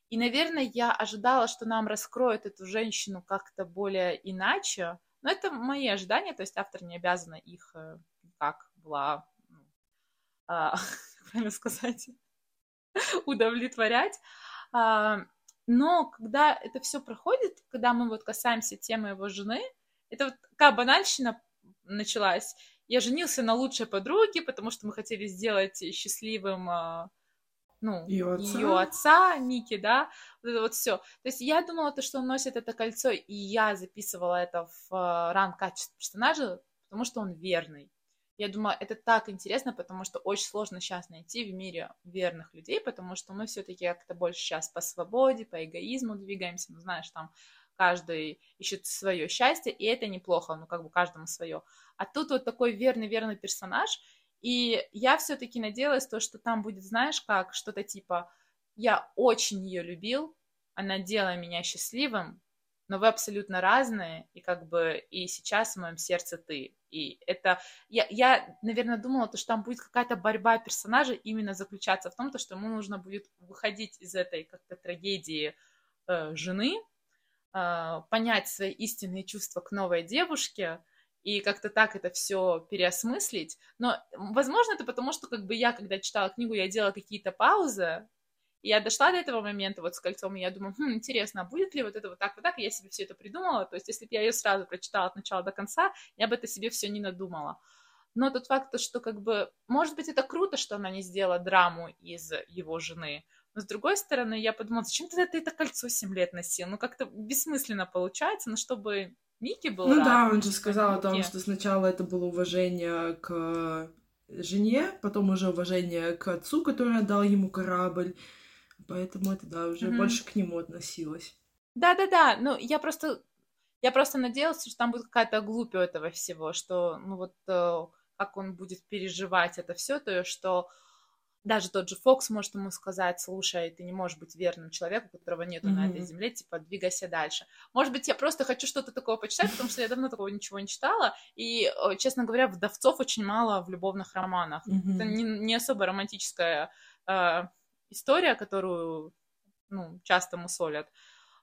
S1: И, наверное, я ожидала, что нам раскроют эту женщину как-то более иначе, но это мои ожидания, то есть автор не обязана их э, как была, ну, а, [LAUGHS] правильно сказать, [LAUGHS] удовлетворять. А, но когда это все проходит, когда мы вот касаемся темы его жены, это вот такая банальщина началась. Я женился на лучшей подруге, потому что мы хотели сделать счастливым а, ну, ее отца. ее отца, Ники, да, вот это вот все. То есть я думала, то, что он носит это кольцо, и я записывала это в uh, ранг качества персонажа, потому что он верный. Я думаю, это так интересно, потому что очень сложно сейчас найти в мире верных людей, потому что мы все-таки как-то больше сейчас по свободе, по эгоизму двигаемся, ну, знаешь, там каждый ищет свое счастье, и это неплохо, ну, как бы каждому свое. А тут вот такой верный-верный персонаж, и я все-таки надеялась то, что там будет, знаешь, как что-то типа «я очень ее любил, она делала меня счастливым, но вы абсолютно разные, и как бы и сейчас в моем сердце ты. И это... Я, я наверное, думала, то, что там будет какая-то борьба персонажа именно заключаться в том, то, что ему нужно будет выходить из этой как-то трагедии э, жены, э, понять свои истинные чувства к новой девушке, и как-то так это все переосмыслить. Но, возможно, это потому, что как бы я, когда читала книгу, я делала какие-то паузы, и я дошла до этого момента вот с кольцом, и я думаю, хм, интересно, а будет ли вот это вот так, вот так, и я себе все это придумала, то есть если бы я ее сразу прочитала от начала до конца, я бы это себе все не надумала. Но тот факт, что как бы, может быть, это круто, что она не сделала драму из его жены, но с другой стороны, я подумала, зачем ты это, это кольцо 7 лет носил? Ну, как-то бессмысленно получается, но чтобы Микки был
S2: Ну
S1: рад,
S2: да, он же сказал о том, что сначала это было уважение к жене, потом уже уважение к отцу, который отдал ему корабль, Поэтому это, да, уже mm-hmm. больше к нему относилось.
S1: Да-да-да, ну, я просто... Я просто надеялась, что там будет какая-то глупь у этого всего, что, ну, вот э, как он будет переживать это все, то, что даже тот же Фокс может ему сказать, слушай, ты не можешь быть верным человеку, которого нету mm-hmm. на этой земле, типа, двигайся дальше. Может быть, я просто хочу что-то такого почитать, потому что я давно такого ничего не читала, и, честно говоря, вдовцов очень мало в любовных романах. Mm-hmm. Это не, не особо романтическая э, история, которую ну, часто мусолят.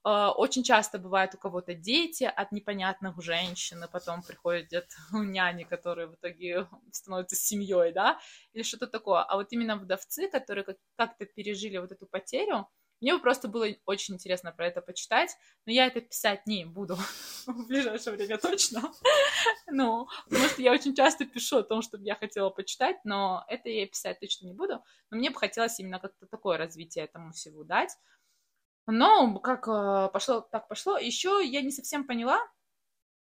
S1: А, очень часто бывает у кого-то дети от непонятных женщин, и потом приходят [LAUGHS] няни, которые в итоге [LAUGHS] становятся семьей, да, или что-то такое. А вот именно вдовцы, которые как-то пережили вот эту потерю, мне бы просто было очень интересно про это почитать, но я это писать не буду [LAUGHS] в ближайшее время точно. Ну, потому что я очень часто пишу о том, что я хотела почитать, но это я писать точно не буду. Но мне бы хотелось именно как-то такое развитие этому всего дать. Но как э, пошло, так пошло. Еще я не совсем поняла.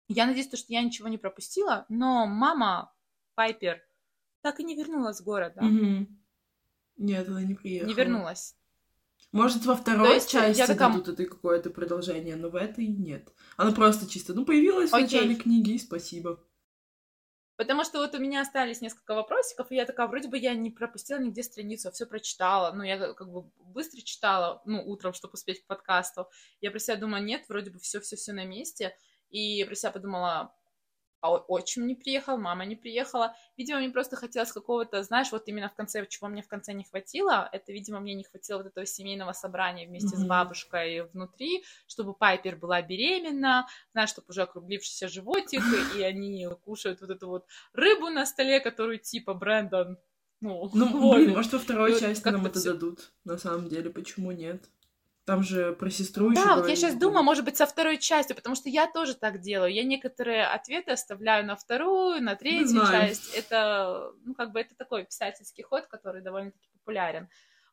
S1: Я надеюсь, что я ничего не пропустила, но мама Пайпер так и не вернулась в город, да?
S2: Нет, она не приехала.
S1: Не вернулась.
S2: Может, во второй есть, части я такая... дадут это какое-то продолжение, но в этой нет. Она просто чисто, ну, появилась Окей. в начале книги, и спасибо.
S1: Потому что вот у меня остались несколько вопросиков, и я такая, вроде бы я не пропустила нигде страницу, а все прочитала. Ну, я как бы быстро читала, ну, утром, чтобы успеть к подкасту. Я про себя думаю, нет, вроде бы все-все-все на месте. И про себя подумала, а отчим не приехал, мама не приехала. Видимо, мне просто хотелось какого-то, знаешь, вот именно в конце, чего мне в конце не хватило, это, видимо, мне не хватило вот этого семейного собрания вместе mm-hmm. с бабушкой внутри, чтобы Пайпер была беременна, знаешь, чтобы уже округлившийся животик, [LAUGHS] и они кушают вот эту вот рыбу на столе, которую типа Брэндон ну,
S2: ну [LAUGHS] блин, может, во второй части нам это дадут, на самом деле, почему нет? Там же про сестру
S1: еще. Да, вот я сейчас думаю, может быть, со второй частью, потому что я тоже так делаю. Я некоторые ответы оставляю на вторую, на третью часть. Это, ну, как бы это такой писательский ход, который довольно-таки популярен.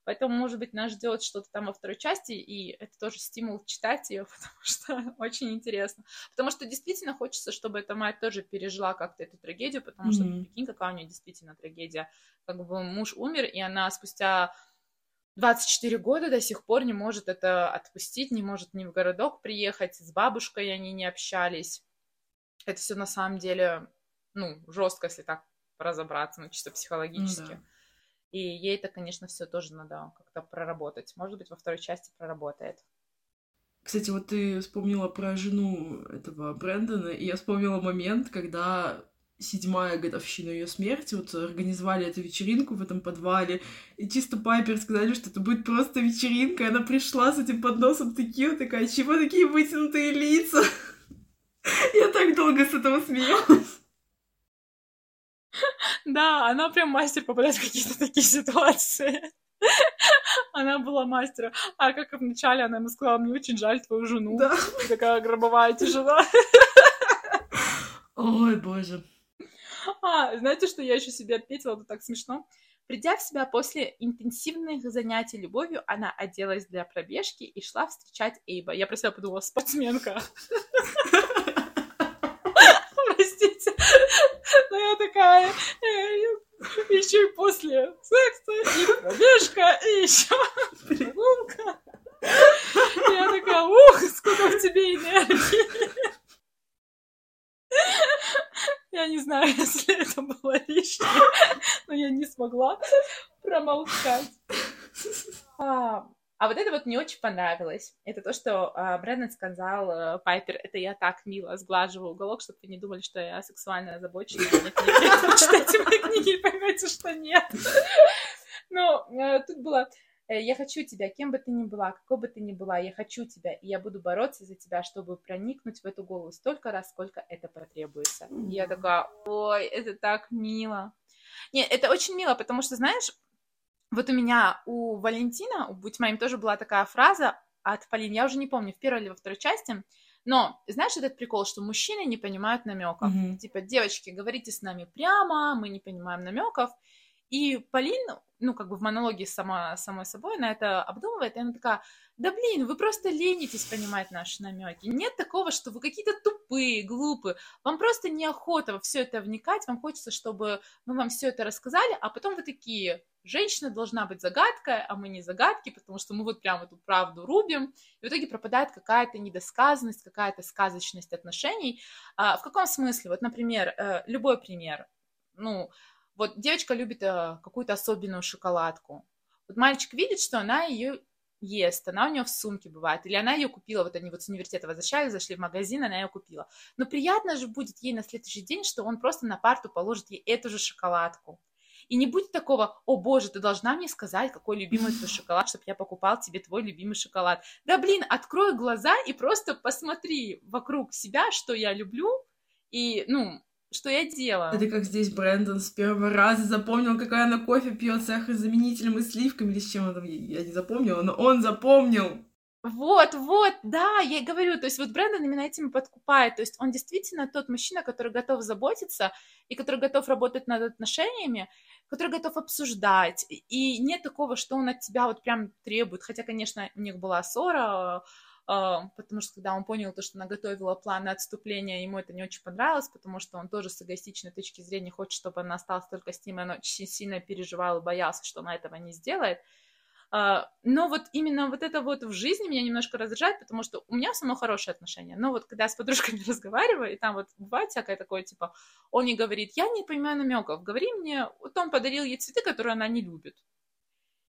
S1: Поэтому, может быть, нас ждет что-то там во второй части, и это тоже стимул читать ее, [LAUGHS] потому что очень интересно. Потому что действительно хочется, чтобы эта мать тоже пережила как-то эту трагедию, потому mm-hmm. что, прикинь, какая у нее действительно трагедия. Как бы муж умер, и она спустя 24 года до сих пор не может это отпустить, не может ни в городок приехать, с бабушкой они не общались. Это все на самом деле, ну, жестко, если так разобраться, ну, чисто психологически. Ну, да. И ей это, конечно, все тоже надо как-то проработать. Может быть, во второй части проработает.
S2: Кстати, вот ты вспомнила про жену этого Брэндона, и я вспомнила момент, когда седьмая годовщина ее смерти, вот организовали эту вечеринку в этом подвале, и чисто Пайпер сказали, что это будет просто вечеринка, и она пришла с этим подносом такие, такая, чего такие вытянутые лица? [LAUGHS] Я так долго с этого смеялась.
S1: Да, она прям мастер попадать в какие-то такие ситуации. Она была мастером. А как вначале она ему сказала, мне очень жаль твою жену. Да. Такая гробовая тишина.
S2: Ой, боже. [LAUGHS]
S1: А, знаете, что я еще себе отметила? Это так смешно. Придя в себя после интенсивных занятий любовью, она оделась для пробежки и шла встречать Эйба. Я про себя подумала, спортсменка. [LAUGHS] Простите. Но я такая, еще и после секса, и пробежка, и еще прогулка. Я такая, ух, сколько в тебе энергии. Я не знаю, [LAUGHS] если это было лишнее, но я не смогла промолчать. А, а вот это вот мне очень понравилось. Это то, что а, Брэндон сказал а, Пайпер, это я так мило сглаживаю уголок, чтобы вы не думали, что я сексуально озабочена. [LAUGHS] Читайте мои книги и поймете, что нет. Но а, тут было Э, я хочу тебя, кем бы ты ни была, какой бы ты ни была, я хочу тебя, и я буду бороться за тебя, чтобы проникнуть в эту голову столько раз, сколько это потребуется. И я такая, ой, это так мило. Нет, это очень мило, потому что, знаешь, вот у меня, у Валентина, у «Будь моим» тоже была такая фраза от Полины, я уже не помню, в первой или во второй части, но знаешь этот прикол, что мужчины не понимают намеков. Mm-hmm. Типа, девочки, говорите с нами прямо, мы не понимаем намеков. И Полин, ну, как бы в монологе сама, самой собой, она это обдумывает, и она такая, да блин, вы просто ленитесь понимать наши намеки. Нет такого, что вы какие-то тупые, глупые. Вам просто неохота во все это вникать, вам хочется, чтобы мы вам все это рассказали, а потом вы такие, женщина должна быть загадкой, а мы не загадки, потому что мы вот прям эту правду рубим, и в итоге пропадает какая-то недосказанность, какая-то сказочность отношений. А, в каком смысле? Вот, например, э, любой пример. Ну, вот девочка любит э, какую-то особенную шоколадку. Вот мальчик видит, что она ее ест, она у нее в сумке бывает, или она ее купила, вот они вот с университета возвращались, зашли в магазин, она ее купила. Но приятно же будет ей на следующий день, что он просто на парту положит ей эту же шоколадку. И не будет такого, о боже, ты должна мне сказать, какой любимый твой [LAUGHS] шоколад, чтобы я покупал тебе твой любимый шоколад. Да блин, открой глаза и просто посмотри вокруг себя, что я люблю, и, ну, что я делаю.
S2: Это как здесь Брэндон с первого раза запомнил, какая она кофе пьет с сахарозаменителем и сливками или с чем он там, я не запомнила, но он запомнил.
S1: Вот, вот, да, я и говорю, то есть вот Брэндон именно этим подкупает, то есть он действительно тот мужчина, который готов заботиться и который готов работать над отношениями, который готов обсуждать, и нет такого, что он от тебя вот прям требует, хотя, конечно, у них была ссора, потому что когда он понял то, что она готовила планы отступления, ему это не очень понравилось, потому что он тоже с эгоистичной точки зрения хочет, чтобы она осталась только с ним, и он очень сильно переживал и боялся, что она этого не сделает. А, но вот именно вот это вот в жизни меня немножко раздражает, потому что у меня само хорошие отношения. Но вот когда я с подружками [LAUGHS] разговариваю, и там вот бывает всякое такое, типа, он не говорит, я не понимаю намеков, говори мне, вот он подарил ей цветы, которые она не любит.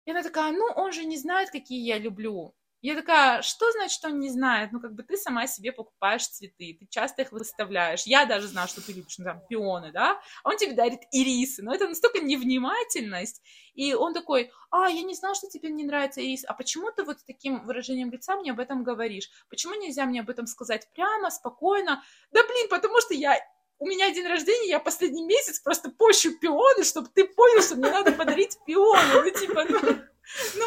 S1: И она такая, ну, он же не знает, какие я люблю. Я такая, что значит, он не знает? Ну, как бы ты сама себе покупаешь цветы, ты часто их выставляешь. Я даже знаю, что ты любишь, ну, там, пионы, да? А он тебе дарит ирисы. Но это настолько невнимательность. И он такой, а, я не знал, что тебе не нравится ирис. А почему ты вот с таким выражением лица мне об этом говоришь? Почему нельзя мне об этом сказать прямо, спокойно? Да, блин, потому что я у меня день рождения, я последний месяц просто пощу пионы, чтобы ты понял, что мне надо подарить пионы. Ну, типа, ну, ну,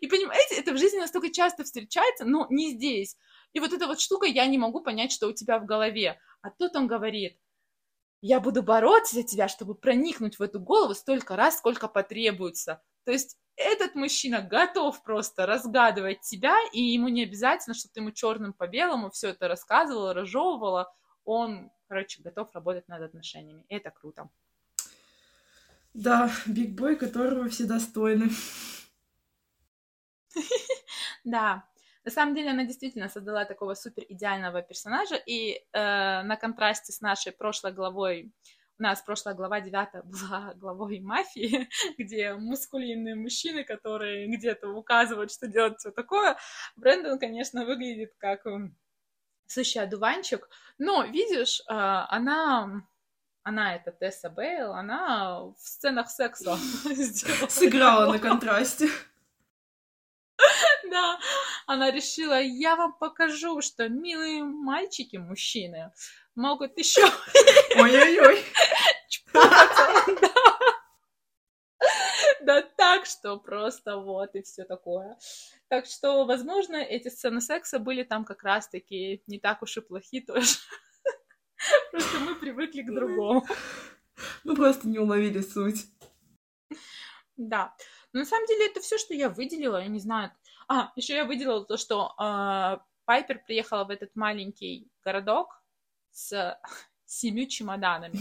S1: и понимаете, это в жизни настолько часто встречается, но не здесь. И вот эта вот штука, я не могу понять, что у тебя в голове. А тут он говорит, я буду бороться за тебя, чтобы проникнуть в эту голову столько раз, сколько потребуется. То есть этот мужчина готов просто разгадывать тебя, и ему не обязательно, чтобы ты ему черным по белому все это рассказывала, разжевывала. Он, короче, готов работать над отношениями. Это круто.
S2: Да, биг бой, которого все достойны. [LAUGHS]
S1: Да, на самом деле она действительно создала такого супер идеального персонажа, и э, на контрасте с нашей прошлой главой, у нас прошлая глава девятая [LAUGHS] была главой мафии, [LAUGHS] где мускулинные мужчины, которые где-то указывают, что делать все такое. Брэндон, конечно, выглядит как сущий одуванчик, но, видишь, э, она она это Тесса Бейл, она в сценах секса
S2: Сыграла на контрасте. [LAUGHS]
S1: Да, она решила, я вам покажу, что милые мальчики, мужчины, могут еще... [LAUGHS]
S2: Ой-ой-ой. [LAUGHS]
S1: Да так, что просто вот и все такое. Так что, возможно, эти сцены секса были там как раз-таки не так уж и плохи тоже. Просто мы привыкли к другому.
S2: Мы просто не уловили суть.
S1: Да. Но на самом деле это все, что я выделила. Я не знаю. А, еще я выделила то, что э, Пайпер приехала в этот маленький городок с [LAUGHS] семью чемоданами.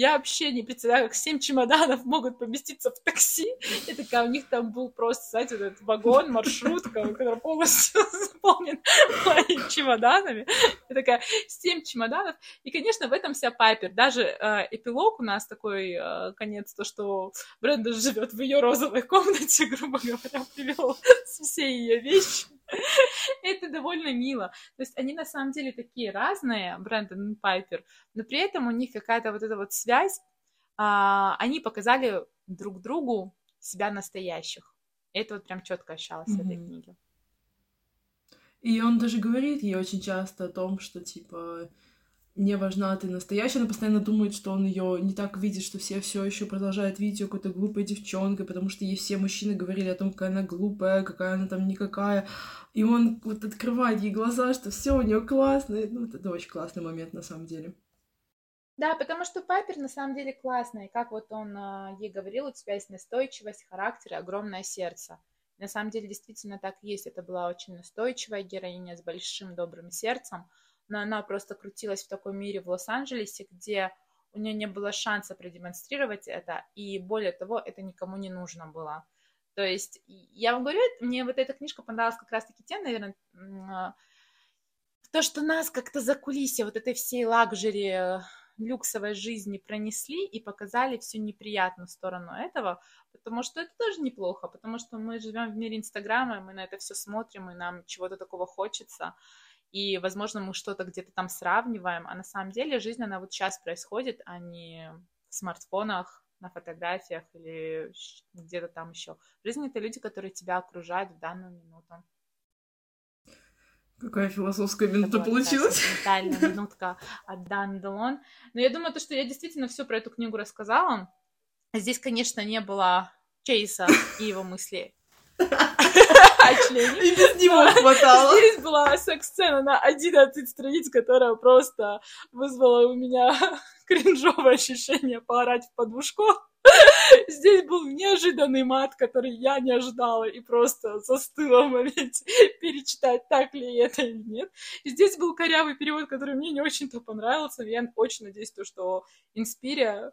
S1: Я вообще не представляю, как семь чемоданов могут поместиться в такси. И такая, у них там был просто, знаете, вот этот вагон, маршрутка, который полностью [LAUGHS] заполнен моими чемоданами. И такая, семь чемоданов. И, конечно, в этом вся Пайпер. Даже э, эпилог у нас такой э, конец, то, что Брэндон живет в ее розовой комнате, [LAUGHS] грубо говоря, привел [LAUGHS] все ее вещи. [LAUGHS] Это довольно мило. То есть они на самом деле такие разные, Брэндон и Пайпер, но при этом у них какая-то вот эта вот связь. А, они показали друг другу себя настоящих. Это вот прям четко ощущалось mm-hmm. в этой книге.
S2: И он даже говорит ей очень часто о том, что типа мне важна ты настоящая, она постоянно думает, что он ее не так видит, что все все еще продолжают видеть ее какой-то глупой девчонкой, потому что ей все мужчины говорили о том, какая она глупая, какая она там никакая. И он вот открывает ей глаза, что все у нее классно. Ну, это очень классный момент на самом деле.
S1: Да, потому что Пайпер на самом деле классный. Как вот он э, ей говорил, у тебя есть настойчивость, характер и огромное сердце. На самом деле действительно так есть. Это была очень настойчивая героиня с большим добрым сердцем но она просто крутилась в таком мире в Лос-Анджелесе, где у нее не было шанса продемонстрировать это, и более того, это никому не нужно было. То есть, я вам говорю, мне вот эта книжка понравилась как раз-таки тем, наверное, а, то, что нас как-то за кулисье вот этой всей лакжери э, люксовой жизни пронесли и показали всю неприятную сторону этого, потому что это тоже неплохо, потому что мы живем в мире Инстаграма, мы на это все смотрим, и нам чего-то такого хочется и, возможно, мы что-то где-то там сравниваем, а на самом деле жизнь, она вот сейчас происходит, а не в смартфонах, на фотографиях или где-то там еще. Жизнь — это люди, которые тебя окружают в данную минуту.
S2: Какая философская минута это получилась.
S1: Ментальная [LAUGHS] минутка от Дан Делон. Но я думаю, то, что я действительно все про эту книгу рассказала. Здесь, конечно, не было Чейса и его мыслей [LAUGHS] [LAUGHS]
S2: члене. И без него хватало.
S1: Здесь была секс-сцена на 11 страниц, которая просто вызвала у меня [LAUGHS] кринжовое ощущение поорать в подушку. [LAUGHS] Здесь был неожиданный мат, который я не ожидала и просто застыла в моменте перечитать, так ли это или нет. И здесь был корявый перевод, который мне не очень-то понравился. Я очень надеюсь, то, что Инспирия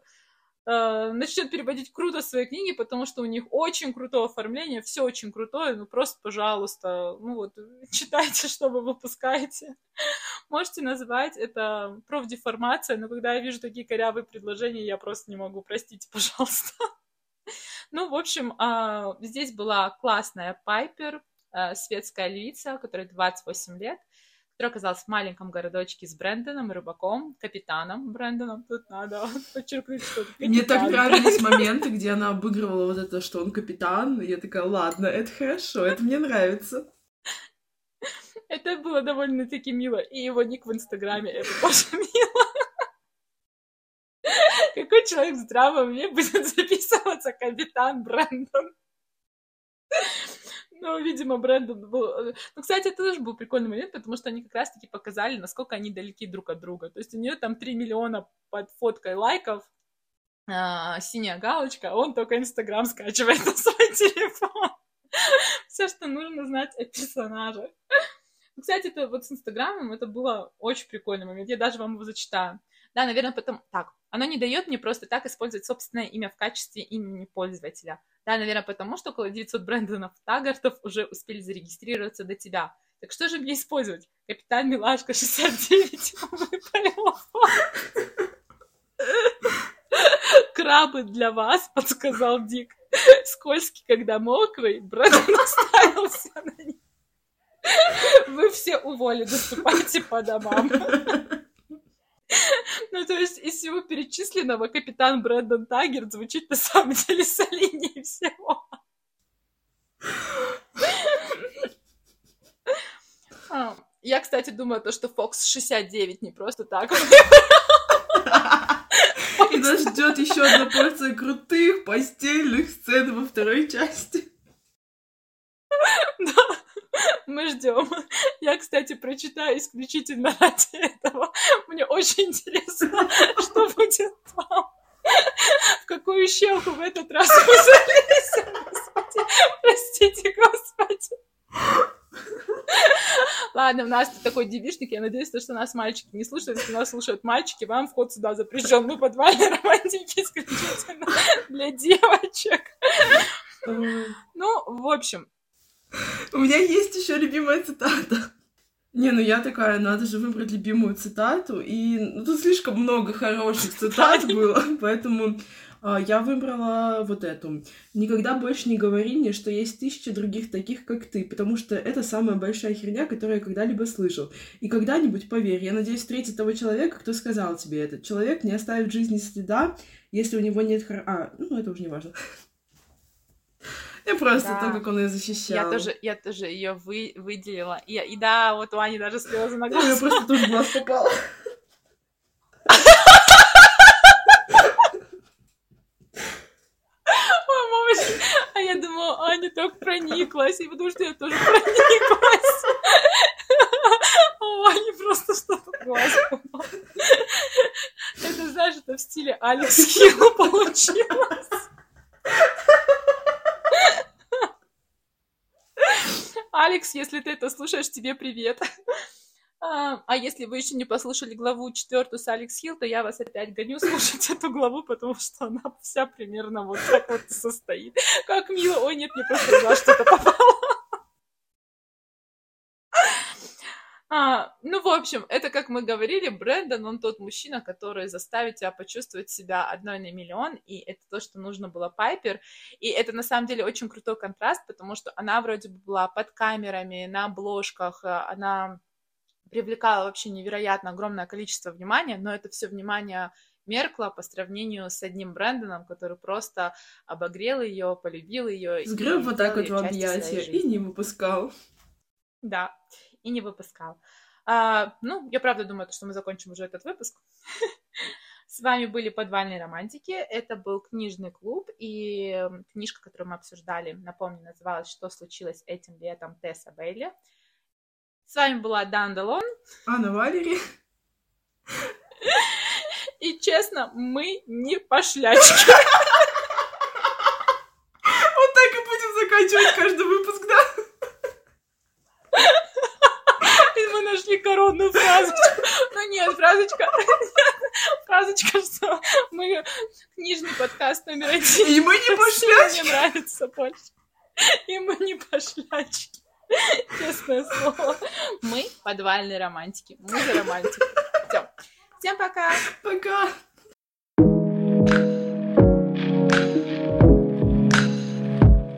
S1: э, начнет переводить круто свои книги, потому что у них очень крутое оформление, все очень крутое, ну просто, пожалуйста, ну вот, [LAUGHS] читайте, что вы выпускаете. Можете называть это профдеформация, но когда я вижу такие корявые предложения, я просто не могу, простите, [LAUGHS] пожалуйста. Ну, в общем, э, здесь была классная Пайпер, э, светская львица, которой 28 лет, которая оказалась в маленьком городочке с Брэндоном, рыбаком, капитаном Брэндоном. Тут надо [LAUGHS] подчеркнуть, что
S2: Мне так нравились [LAUGHS] моменты, где она обыгрывала вот это, что он капитан. И я такая, ладно, это хорошо, это мне нравится.
S1: Это было довольно-таки мило. И его ник в Инстаграме, это тоже [LAUGHS] мило. Какой человек в здравом уме будет записываться капитан Брэндон? Ну, видимо, Брэндон был... Э, ну, кстати, это тоже был прикольный момент, потому что они как раз-таки показали, насколько они далеки друг от друга. То есть у нее там 3 миллиона под фоткой лайков, а, синяя галочка, а он только Инстаграм скачивает [LAUGHS] на свой телефон. Все, что нужно знать о персонаже. Ну, кстати, это вот с Инстаграмом это было очень прикольный момент. Я даже вам его зачитаю. Да, наверное, потом... Так, оно не дает мне просто так использовать собственное имя в качестве имени пользователя. Да, наверное, потому что около 900 брендов Тагартов уже успели зарегистрироваться до тебя. Так что же мне использовать? Капитан Милашка 69 [LAUGHS] Крабы для вас, [LAUGHS] подсказал Дик. Скользкий, когда мокрый, Брэндон [LAUGHS] оставился на них. Вы все уволи, доступайте по домам. [LAUGHS] Ну, то есть из всего перечисленного капитан Брэндон Таггерт звучит на самом деле солиднее всего. [LAUGHS] А, я, кстати, думаю, то, что Fox 69 не просто так. [LAUGHS]
S2: И нас ждет еще одна порция крутых постельных сцен во второй части.
S1: Да, [LAUGHS] мы ждем. Я, кстати, прочитаю исключительно ради этого. Мне очень интересно, [LAUGHS] что будет там. В какую щелку в этот раз мы залезем, господи. Простите, господи. Ладно, у нас такой девишник, я надеюсь, что нас мальчики не слушают. Если нас слушают мальчики, вам вход сюда запрещен. Мы подвальные [LAUGHS] романтики исключительно для девочек. Ну, в общем. [LAUGHS]
S2: У меня есть еще любимая цитата. Не, ну я такая, надо же выбрать любимую цитату, и ну, тут слишком много хороших цитат было, [LAUGHS] поэтому а, я выбрала вот эту. Никогда больше не говори мне, что есть тысячи других таких, как ты, потому что это самая большая херня, которую я когда-либо слышал. И когда-нибудь, поверь, я надеюсь встретить того человека, кто сказал тебе это. Человек не оставит в жизни следа, если у него нет хар... А, ну, это уже не важно. Я просто да. то, как он ее защищал.
S1: Я тоже, я тоже ее вы, выделила. И, и да, вот у Ани даже слезы на глазах.
S2: Я просто тут в глаз попала.
S1: А я думала, Аня так прониклась, и потому что я тоже прониклась. А у Ани просто что-то глаз Это, знаешь, это в стиле Алекс Хилл получилось. Алекс, если ты это слушаешь, тебе привет. А, а если вы еще не послушали главу четвертую с Алекс Хилл, то я вас опять гоню слушать [LAUGHS] эту главу, потому что она вся примерно вот так вот состоит. Как мило. Ой, нет, мне просто что-то попало. А, ну, в общем, это, как мы говорили, Брэндон, он тот мужчина, который заставит тебя почувствовать себя одной на миллион, и это то, что нужно было Пайпер. И это, на самом деле, очень крутой контраст, потому что она вроде бы была под камерами, на обложках, она привлекала вообще невероятно огромное количество внимания, но это все внимание меркло по сравнению с одним Брэндоном, который просто обогрел ее, полюбил ее.
S2: Сгреб вот так вот в объятия и не выпускал.
S1: Да и не выпускал. А, ну, я правда думаю, что мы закончим уже этот выпуск. [LAUGHS] С вами были «Подвальные романтики». Это был книжный клуб, и книжка, которую мы обсуждали, напомню, называлась «Что случилось этим летом» Тесса Бейли. С вами была Дан Далон.
S2: Анна Валерия. [LAUGHS]
S1: И честно, мы не пошлячки. [LAUGHS]
S2: Вот так и будем заканчивать каждый выпуск, да?
S1: Нашли коронную фразочку. Ну нет, фразочка... [LAUGHS] Фразочка, что мы книжный подкаст номер один.
S2: И мы не пошлячки.
S1: Мне нравится больше. И мы не пошлячки. Честное слово. Мы подвальные романтики. Мы же романтики. Все. Всем пока.
S2: Пока.